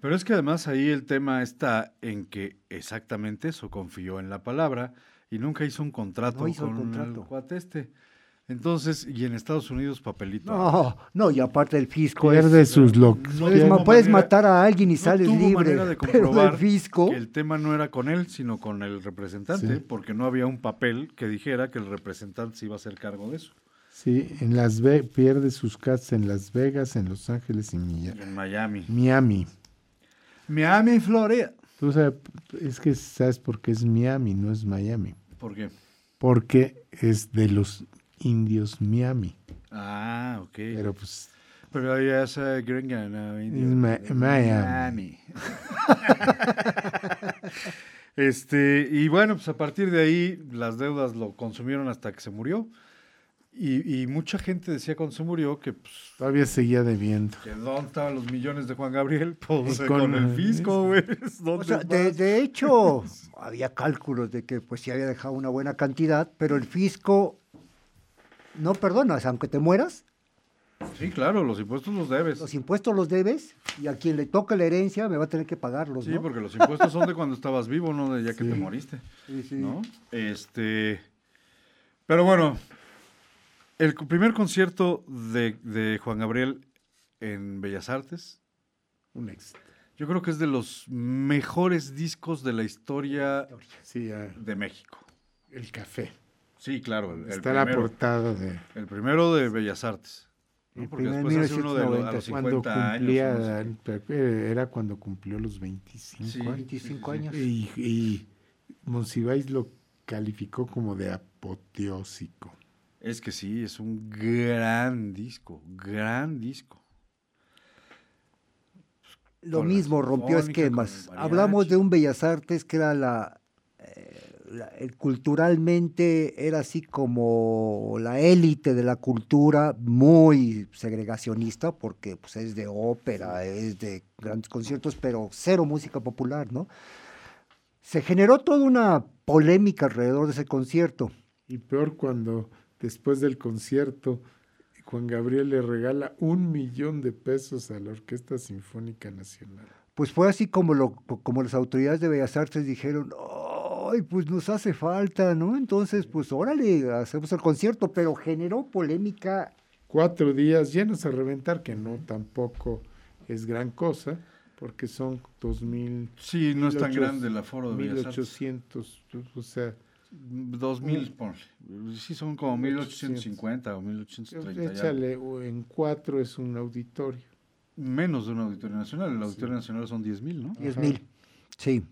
Pero es que además ahí el tema está en que exactamente eso, confió en la palabra y nunca hizo un contrato
No hizo el
con
contrato.
el cuate este. Entonces, y en Estados Unidos papelito.
No, no, y aparte el fisco es-
Pierde sus lo
No
Puedes, matar a alguien y
no
sales
tuvo
libre,
manera de
pero el fisco...
que el tema no era con él, sino con el representante,
Sí.
porque no había un papel que dijera que el representante se iba a hacer cargo de eso.
Sí, en Las Ve pierde sus casas en Las Vegas, en Los Ángeles y Milla-
En Miami.
Miami.
Miami, Florida.
Tú sabes, es que sabes por qué es Miami, no es Miami.
¿Por qué?
Porque es de los indios Miami.
Ah, ok.
Pero pues
Pero ya es eh, gringa, no, indio.
Es Ma- Miami. [laughs]
este, y bueno, pues a partir de ahí las deudas lo consumieron hasta que se murió. Y, y mucha gente decía cuando se murió que, pues,
todavía seguía debiendo.
que ¿dónde estaban los millones de Juan Gabriel? [laughs] Pues eh,
Con
con, el fisco, güey. ¿Dónde
O sea, de, hecho, había cálculos de que pues sí había dejado una buena cantidad, pero el fisco no perdonas, aunque te mueras,
Sí, claro, los impuestos los debes.
los impuestos los debes y a quien le toca la herencia me va a tener que pagarlos,
Sí,
¿no?
porque los impuestos son de cuando estabas vivo, no de ya que
Sí.
te moriste.
Sí, sí.
¿no? Este, pero bueno, el primer concierto de, de Juan Gabriel en Bellas Artes,
Un éxito.
yo creo que es de los mejores discos de la historia
Sí,
de México.
el café.
Sí, claro, el, el
Está la
primero,
portada de
el primero de Bellas Artes. ¿no?
El
Porque
primer
después hace uno de lo- a
1990,
los
sí.
50
cuando
años.
cumplía, eh, era cuando cumplió los 25
Sí.
años.
25 años.
Y, y Monsiváis lo calificó como de apoteósico.
Es que sí, es un gran disco, gran disco.
Lo mismo, rompió esquemas. Hablamos de un Bellas Artes que era la, eh, la- culturalmente era así como la élite de la cultura, muy segregacionista, porque pues, es de ópera, es de grandes conciertos, pero cero música popular, ¿no? Se generó toda una polémica alrededor de ese concierto.
Y peor cuando después del concierto Juan Gabriel le regala un millón de pesos a la Orquesta Sinfónica Nacional.
Pues fue así como, lo, como las autoridades de Bellas Artes dijeron, ay, pues nos hace falta, ¿no? Entonces, pues órale, hacemos el concierto, pero generó polémica.
Cuatro días llenos a reventar, que no tampoco es gran cosa, porque son dos mil,
Sí, no es tan
1800,
grande el aforo de Bellas Artes.
1800, o sea,
2000, ponle. Sí, son como 1850 o 1830. ya.
échale o en cuatro es un auditorio.
Menos de un auditorio nacional. El auditorio nacional son 10 mil, ¿no?
10 mil. Sí.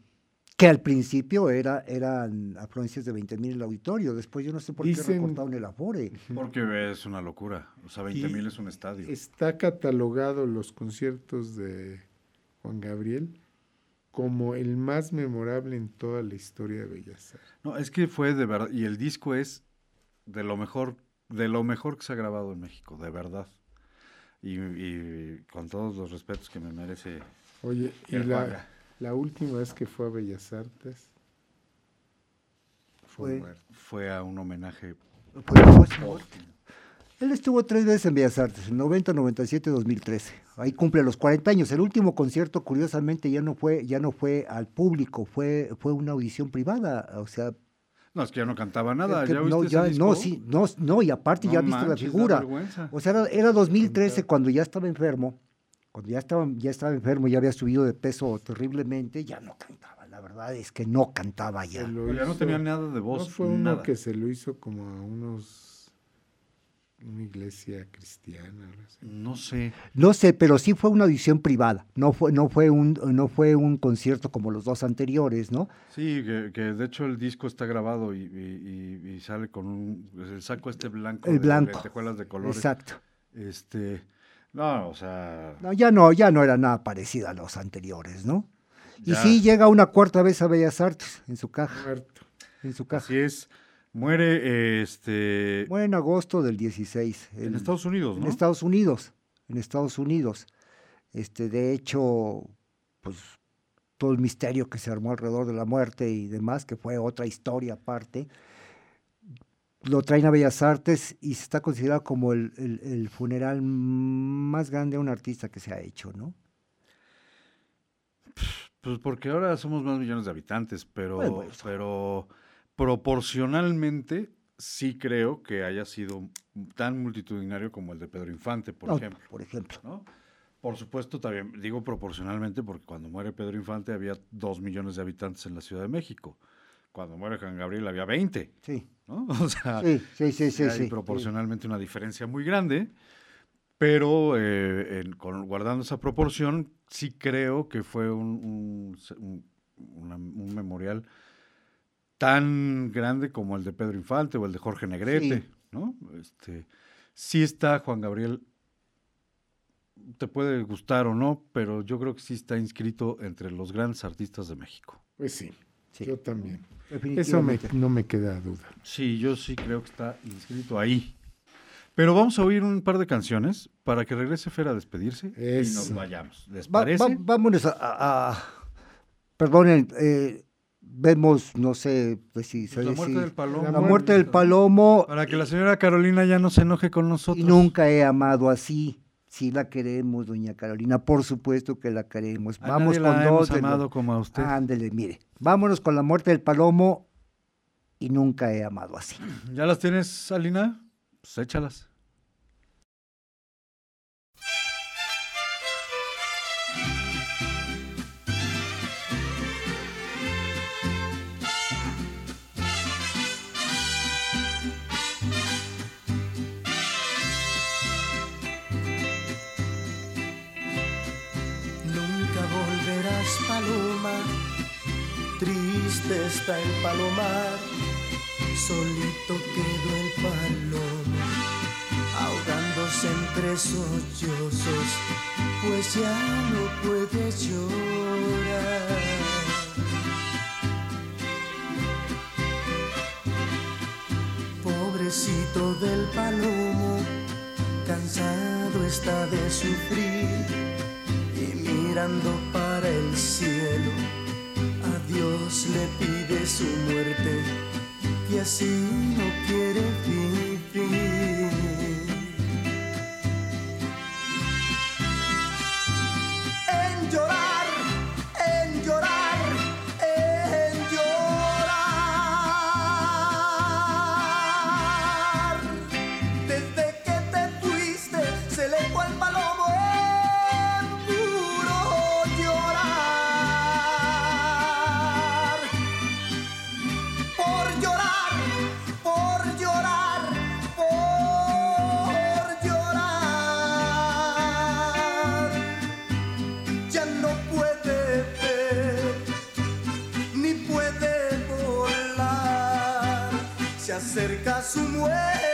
Que al principio era, eran afluencias de 20 mil el auditorio. Después yo no sé por qué
Dicen-
recortaron el afore.
Porque es una locura. O sea, 20
Y
mil es un estadio.
Está catalogado los conciertos de Juan Gabriel como el más memorable en toda la historia de Bellas Artes.
No, es que fue de verdad. Y el disco es de lo mejor, de lo mejor que se ha grabado en México, de verdad. Y, y con todos los respetos que me merece.
Oye, y la, última vez que fue a Bellas Artes fue,
Fue-
muerto.
Fue a un homenaje.
Fue póstumo. Él estuvo tres veces en Bellas Artes, en 90, 97, 2013. Ahí cumple los 40 años. El último concierto, curiosamente, ya no fue, ya no fue al público, fue, fue una audición privada. O sea,
No, es que ya no cantaba nada.
que
¿Ya
no,
viste
ya-
ese
no, sí, no, no, y aparte
No
ya viste
manches,
la figura. O sea, era, era 2013 cuando ya estaba enfermo, cuando ya estaba, ya estaba enfermo, ya había subido de peso terriblemente, ya no cantaba. La verdad es que no cantaba ya.
Ya no tenía nada de
No
voz.
fue uno que se lo hizo como a unos una iglesia cristiana. algo así.
No sé.
No sé, pero sí fue una audición privada. No fue, no fue un, no fue un concierto como los dos anteriores, ¿no?
Sí, que, que de hecho el disco está grabado y, y- sale con un, pues, el saco este blanco.
El
de
blanco.
lentejuelas de colores.
Exacto.
Este, no, o sea,
No, ya no, ya no era nada parecida a los anteriores, ¿no? Y sí llega una cuarta vez a Bellas Artes en su caja,
Muerto.
en su caja.
así es. Muere, este,
Muere en agosto del 16.
en
el-
Estados Unidos,
En
¿no?
Estados Unidos, en Estados Unidos. Este, de hecho, pues todo el misterio que se armó alrededor de la muerte y demás, que fue otra historia aparte. lo traen a Bellas Artes y se está considerado como el, el- el funeral más grande a un artista que se ha hecho, ¿no?
Pues porque ahora somos más millones de habitantes, pero,
Bueno, eso.
pero proporcionalmente sí creo que haya sido tan multitudinario como el de Pedro Infante, por
No,
ejemplo.
Por ejemplo.
¿no? Por supuesto, también digo proporcionalmente porque cuando muere Pedro Infante había dos millones de habitantes en la Ciudad de México. Cuando muere Juan Gabriel había 20,
Sí,
¿no? [laughs] O sea,
sí, sí, sí, sí.
hay
sí,
proporcionalmente una diferencia muy grande, pero eh, en- con- guardando esa proporción, sí creo que fue un, un se- un- una- un memorial tan grande como el de Pedro Infante o el de Jorge Negrete,
Sí.
¿no? Este, sí está Juan Gabriel, te puede gustar o no, pero yo creo que sí está inscrito entre los grandes artistas de México.
Pues sí,
Sí.
yo también. Eso me, no me queda duda.
Sí, yo sí creo que está inscrito ahí. Pero vamos a oír un par de canciones para que regrese Fer a despedirse y nos vayamos. ¿Les
Va-
parece?
va- vámonos a, a- a- perdonen, eh, vemos, no sé, pues si se
Pues la muerte
decir-
del palomo.
La muerte del palomo
Para que la señora Carolina ya no se enoje con nosotros.
y nunca he amado así. Sí la queremos, doña Carolina, por supuesto que la queremos.
A
Vamos
nadie
con
la
dos.
hemos amado como a usted.
Ándele, mire. Vámonos con la muerte del palomo y nunca he amado así.
¿Ya las tienes, Alina? Pues échalas.
El palomar. Solito quedó el palomo, ahogándose entre sollozos, pues ya no puede llorar. Pobrecito del palomo, cansado está de sufrir y mirando para el cielo, Dios le pide su muerte, que así no quiere vivir. Se acerca su muerte,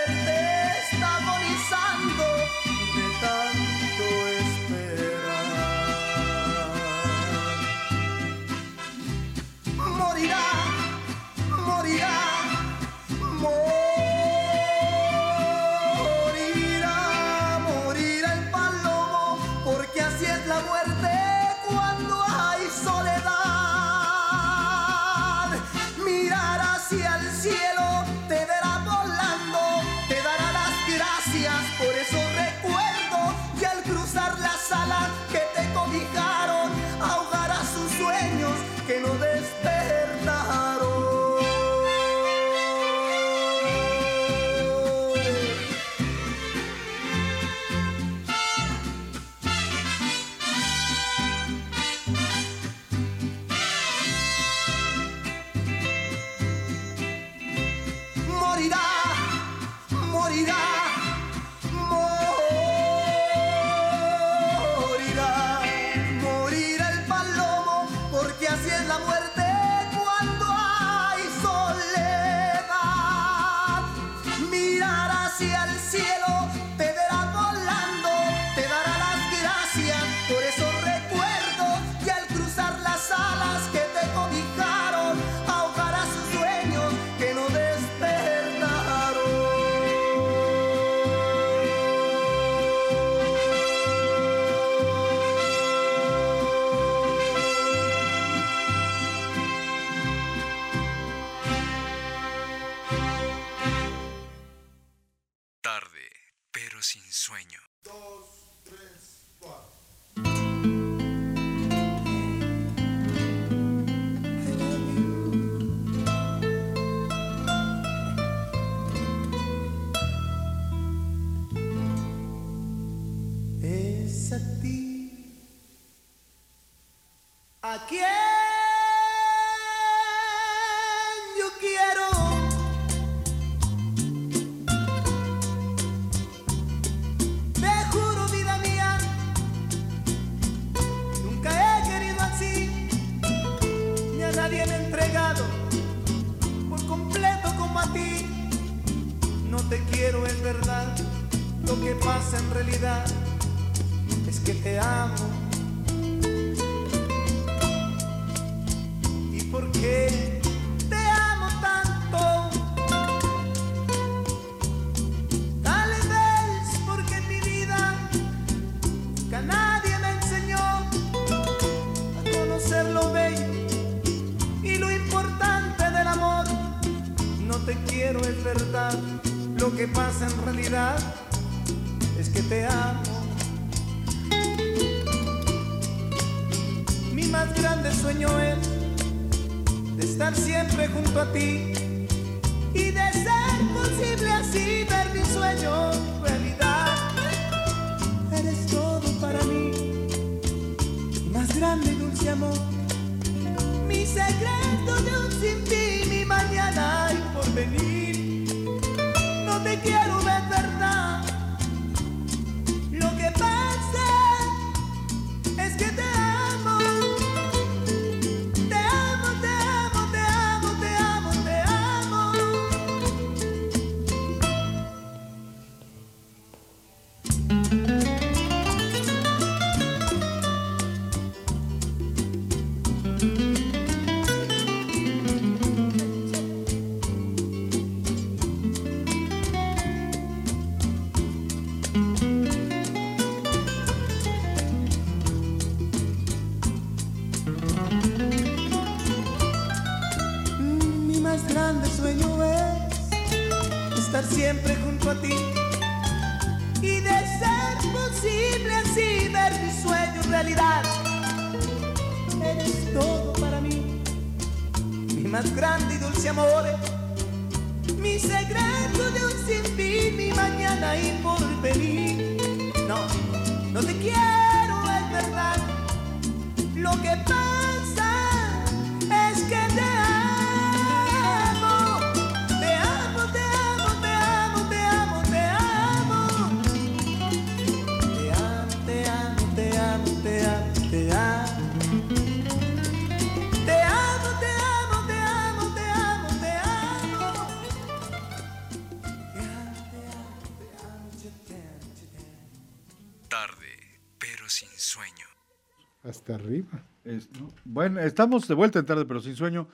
arriba.
Es- no, Bueno, estamos de vuelta en tarde, pero sin sueño.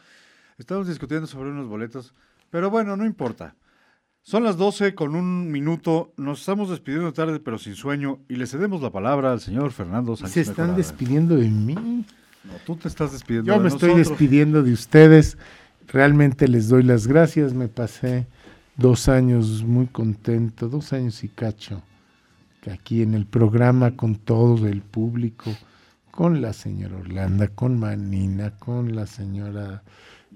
Estamos discutiendo sobre unos boletos, pero bueno, no importa. Son las 12 con un minuto. Nos estamos despidiendo tarde, pero sin sueño. Y le cedemos la palabra al señor Fernando Sánchez.
Se están
Mejorada.
despidiendo de mí.
No, tú te estás despidiendo
Yo
de
me estoy despidiendo de ustedes. Realmente les doy las gracias. Me pasé dos años muy contento, dos años y cacho, aquí en el programa con todo el público, con la señora Orlando, con Manina, con la señora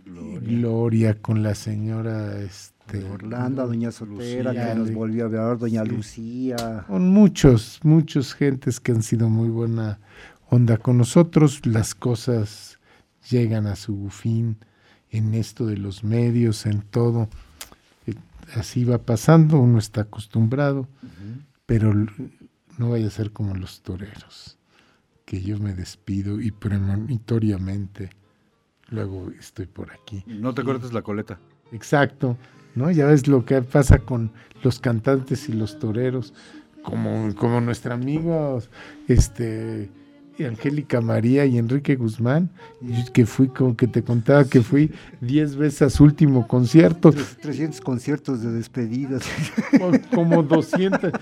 Gloria, con la señora este,
Orlando, Doña Soltera,
Lucía,
que nos volvió a ver, Doña
Sí.
Lucía.
con muchos, muchos gentes que han sido muy buena onda con nosotros. Las cosas llegan a su fin en esto de los medios, en todo. Eh, Así va pasando, uno está acostumbrado, pero no vaya a ser como los toreros, que yo me despido y premonitoriamente luego estoy por aquí.
No te cortes la coleta.
Exacto, ¿no? Ya ves lo que pasa con los cantantes y los toreros, como, como nuestra amiga este, Angélica María y Enrique Guzmán, que fui, como que te contaba que fui 10 veces a su último concierto,
Tres- 300 conciertos de despedidas.
como 200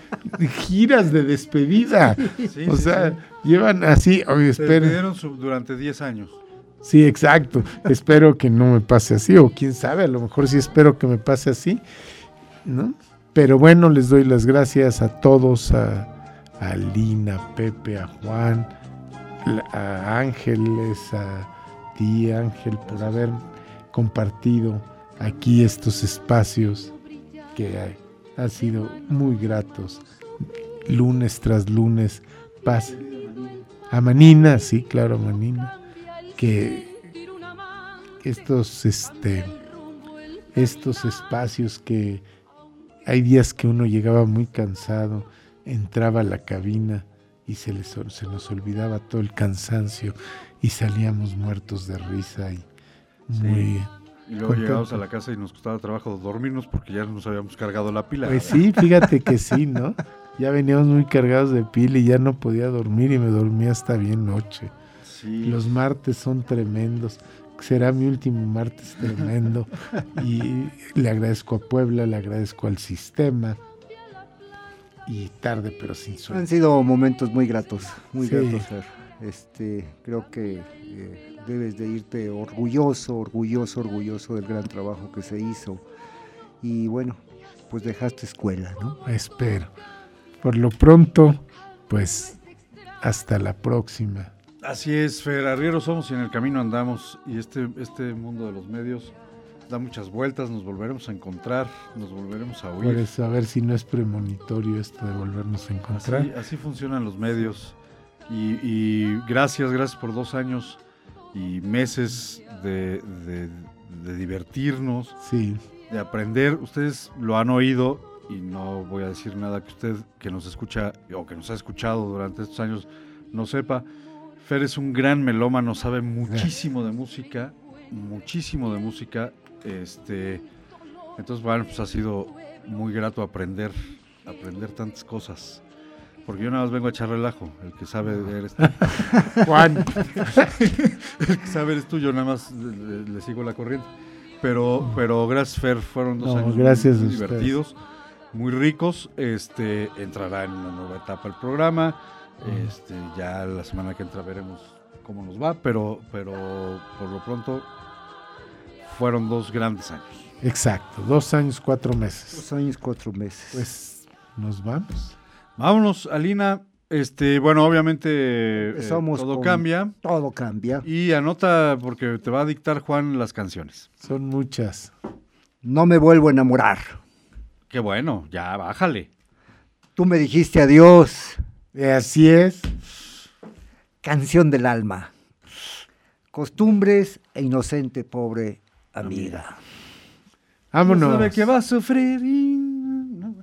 giras de despedida.
Sí,
o
sí,
sea,
sí.
llevan así, oye,
Se
esperen.
durante 10 años.
Sí, exacto. espero que no me pase así, o quién sabe, a lo mejor sí espero que me pase así, ¿no? Pero bueno, les doy las gracias a todos, a, a Lina, a Pepe, a Juan, a Ángeles, a ti Ángel, por haber compartido aquí estos espacios que ha- han sido muy gratos, lunes tras lunes. Paz. A Manina, sí, claro, a Manina, que estos, este, estos espacios que hay días que uno llegaba muy cansado, entraba a la cabina y se, les, se nos olvidaba todo el cansancio y salíamos muertos de risa y muy...
Y luego
contentos.
llegamos a la casa y nos costaba trabajo dormirnos porque ya nos habíamos cargado la pila.
Pues sí, fíjate que sí, ¿no? Ya veníamos muy cargados de pila y ya no podía dormir y me dormía hasta bien noche.
Sí.
Los martes son tremendos. Será mi último martes tremendo. [laughs] y le agradezco a Puebla, le agradezco al sistema. Y tarde, pero sin
Han
sueño.
sido momentos muy gratos, muy
Sí.
gratos, Fer. Este, creo que eh, debes de irte orgulloso, orgulloso, orgulloso del gran trabajo que se hizo. Y bueno, pues dejaste escuela, ¿no?
Espero. Por lo pronto, pues hasta la próxima.
Así es, Fer, arrieros somos y en el camino andamos. Y este, este mundo de los medios da muchas vueltas, nos volveremos a encontrar, nos volveremos a oír.
eso, a ver si no es premonitorio esto de volvernos a encontrar.
Así, así funcionan los medios. Y, y gracias, gracias por dos años y meses de, de- de divertirnos,
Sí,
de aprender. Ustedes lo han oído y no voy a decir nada que usted que nos escucha o que nos ha escuchado durante estos años no sepa. Fer es un gran melómano, sabe muchísimo de música, muchísimo de música. Este, entonces, bueno, pues ha sido muy grato aprender, aprender tantas cosas. Porque yo nada más vengo a echar relajo. El que sabe eres tú. [laughs]
Juan. [laughs]
el que sabe eres tú, yo nada más le, le sigo la corriente. Pero, pero gracias, Fer, fueron dos
No,
años
gracias
muy, divertidos, muy ricos. Este, entrará en una nueva etapa el programa. Este, ya la semana que entra veremos cómo nos va, pero, pero por lo pronto fueron dos grandes años.
Exacto, dos años, cuatro meses.
Dos años, cuatro meses.
Pues nos vamos.
Vámonos, Alina. Este, bueno, obviamente eh, todo
con-
cambia.
Todo cambia.
Y anota porque te va a dictar Juan las canciones.
Son muchas.
No me vuelvo a enamorar.
Qué bueno, ya bájale.
Tú me dijiste adiós.
Eh, Así es.
Canción del alma. Costumbres e inocente pobre amiga.
Vámonos.
Sabe que va a sufrir. no.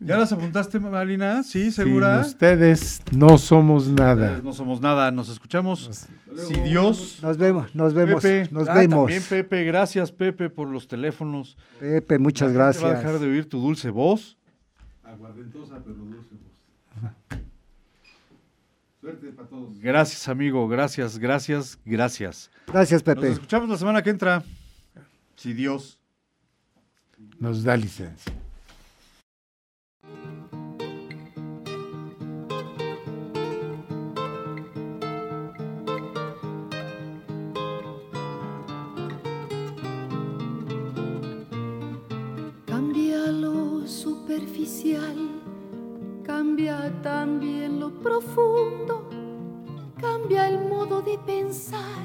¿Ya las apuntaste, Alina? Sí, segura.
Sin ustedes no somos nada.
No somos nada, nos escuchamos. Si Dios.
Nos vemos, nos vemos,
Pepe,
nos
ah,
vemos.
También Pepe, gracias Pepe por los teléfonos.
Pepe, muchas
La gente Va a
gracias.
dejar de oír tu dulce voz. Aguardentosa, pero dulce voz. [laughs] Suerte para todos. Gracias, amigo. Gracias, gracias, gracias.
Gracias,
Nos
Pepe.
escuchamos la semana que entra. Si Dios.
Nos da licencia.
Cambia lo superficial, cambia también lo profundo, cambia el modo de pensar,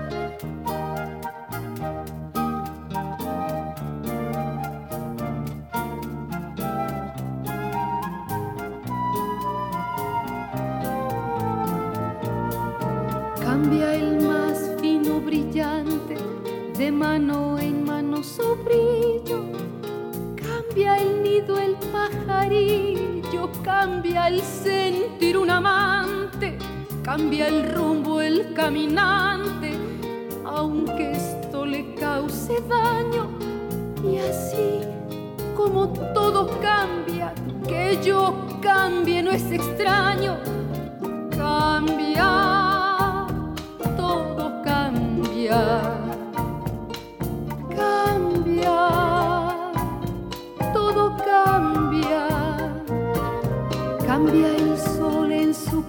Cambia el sentir un amante, cambia el rumbo el caminante, aunque esto le cause daño. Y así como todo cambia, que yo cambie no es extraño. Cambia,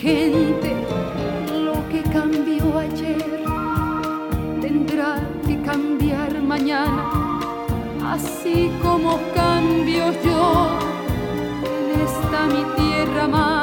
gente, lo que cambió ayer tendrá que cambiar mañana, así como cambio yo en esta mi tierra
más.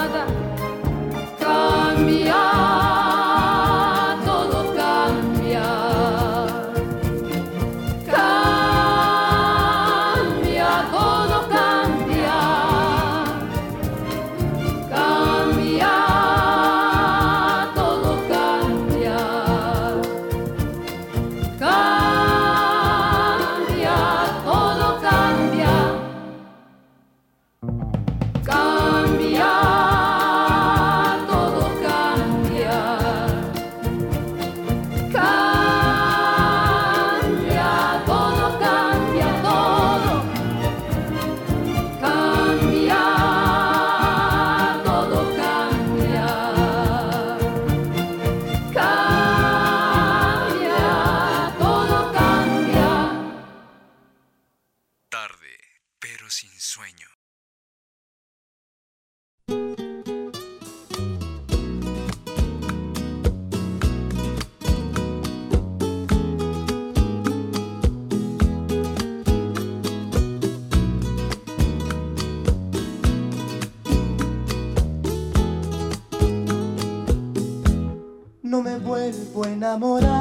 enamorar.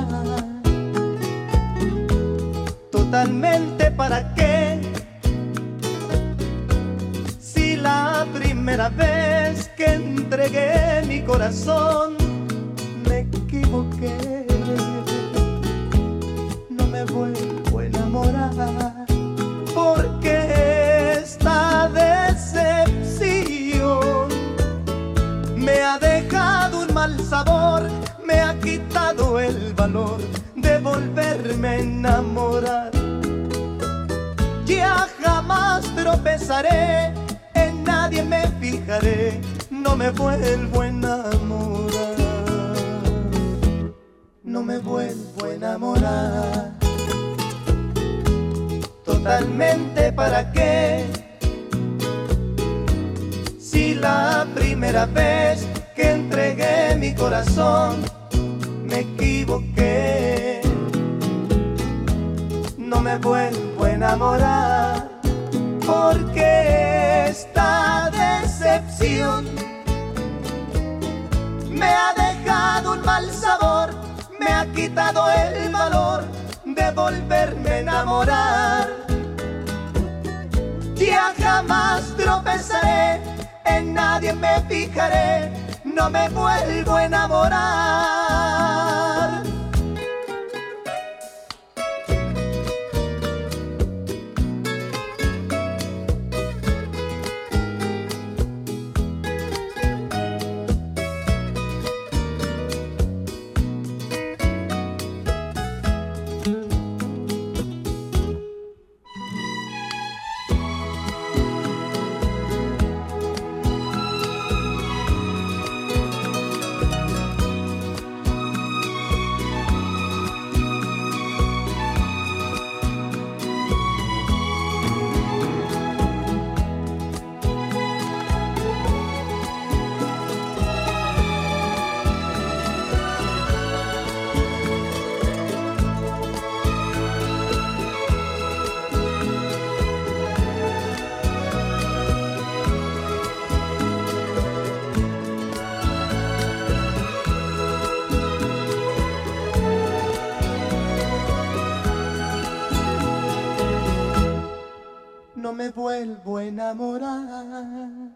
me vuelvo a enamorar.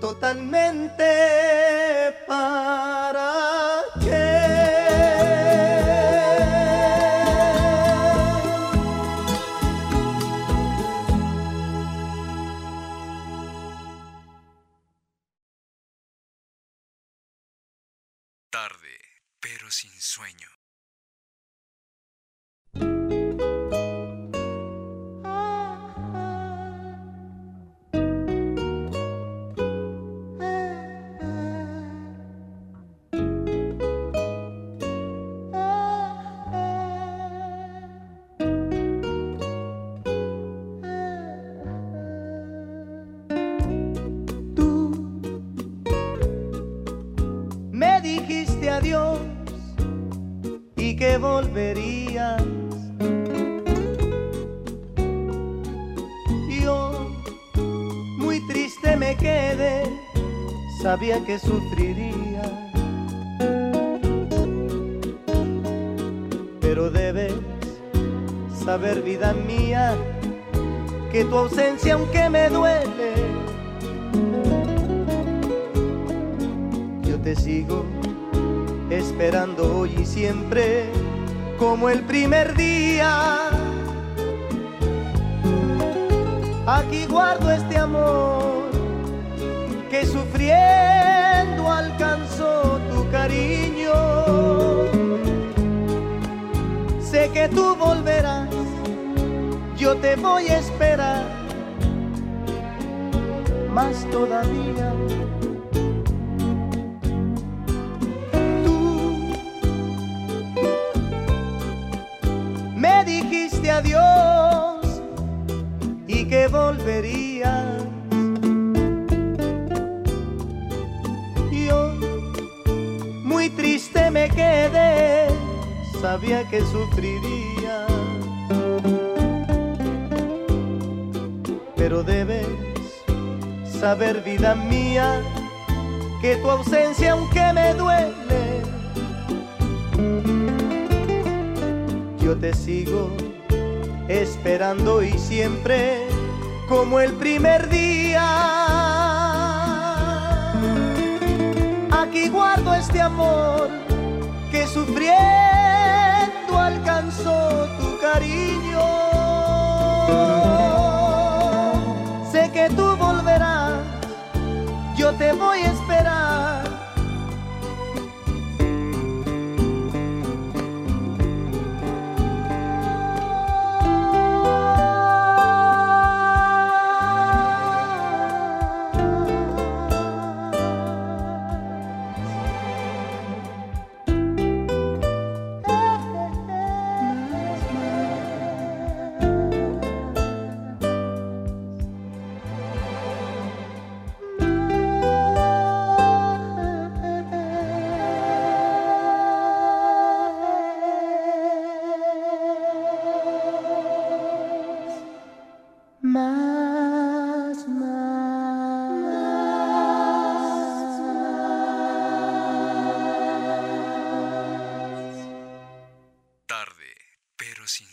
Totalmente paz.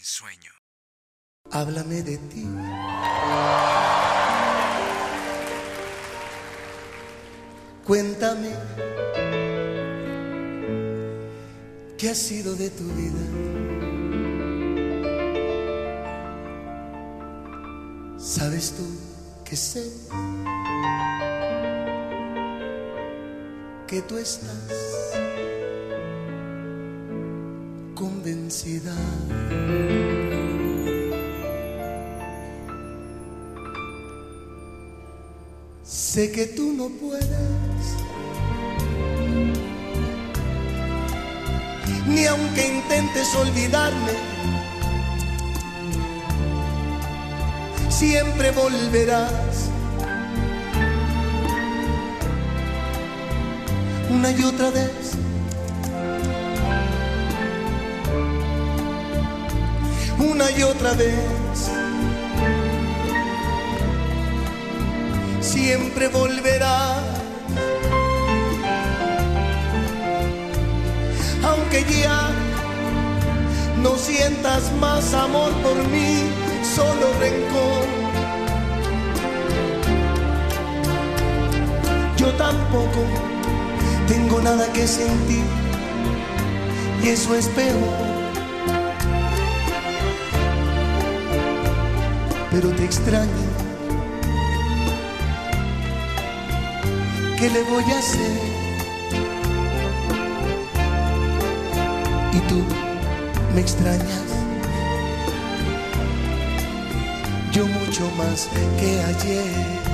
sueño.
Háblame de ti. Cuéntame qué ha sido de tu vida. ¿Sabes tú que sé? Que tú estás convencida. Sé que tú no puedes, ni aunque intentes olvidarme, siempre volverás. Una y otra vez una y otra vez. Siempre volverá. Aunque ya
no sientas más amor por mí, solo rencor. Yo tampoco tengo nada que sentir y eso es peor. pero te extraño. ¿Qué le voy a hacer? Y tú me extrañas. Yo mucho más que ayer.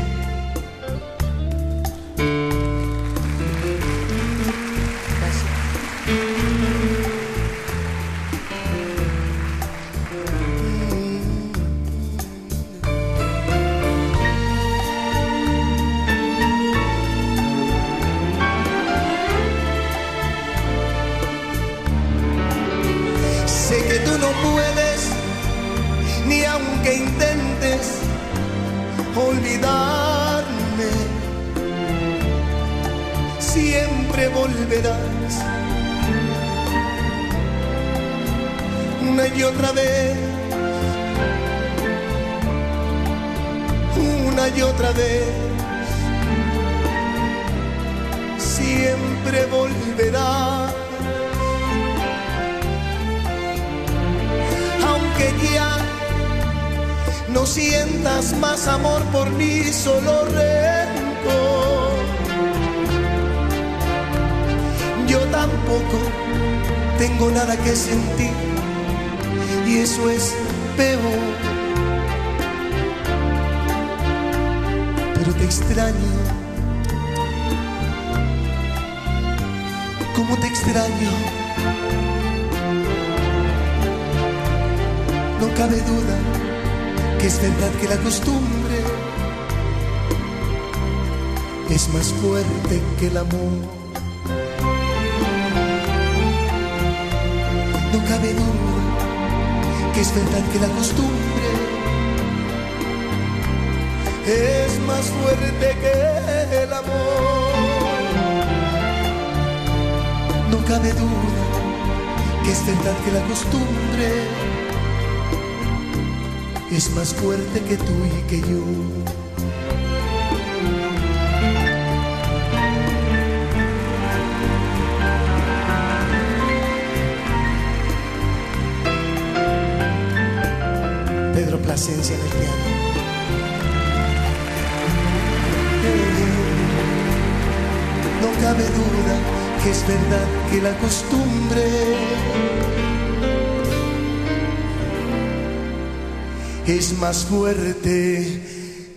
más fuerte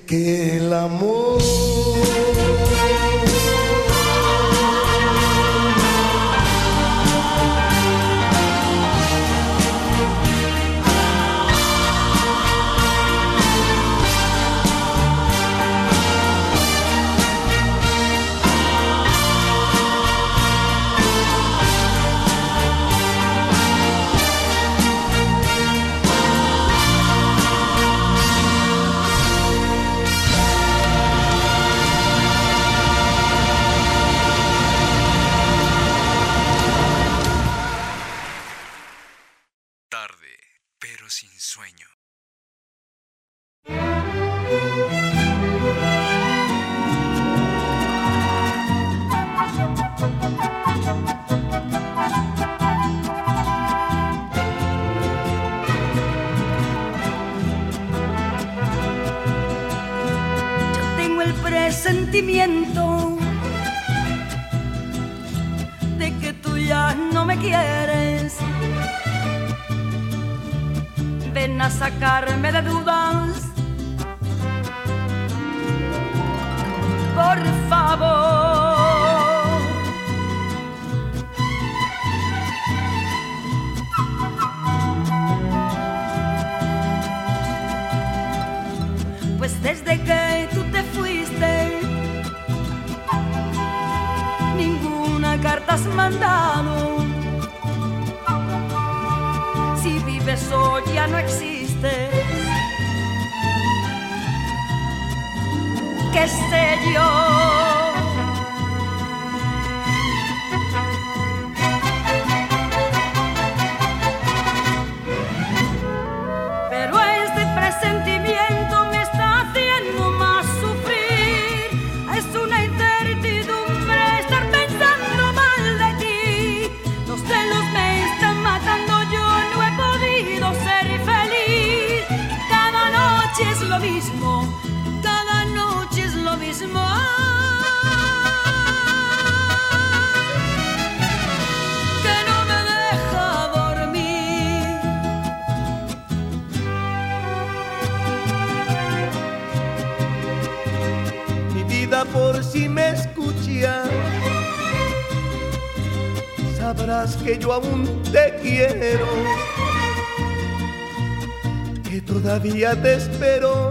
que el amor. yo aún te quiero, que todavía te espero.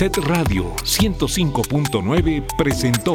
Set Radio 105.9 presentó.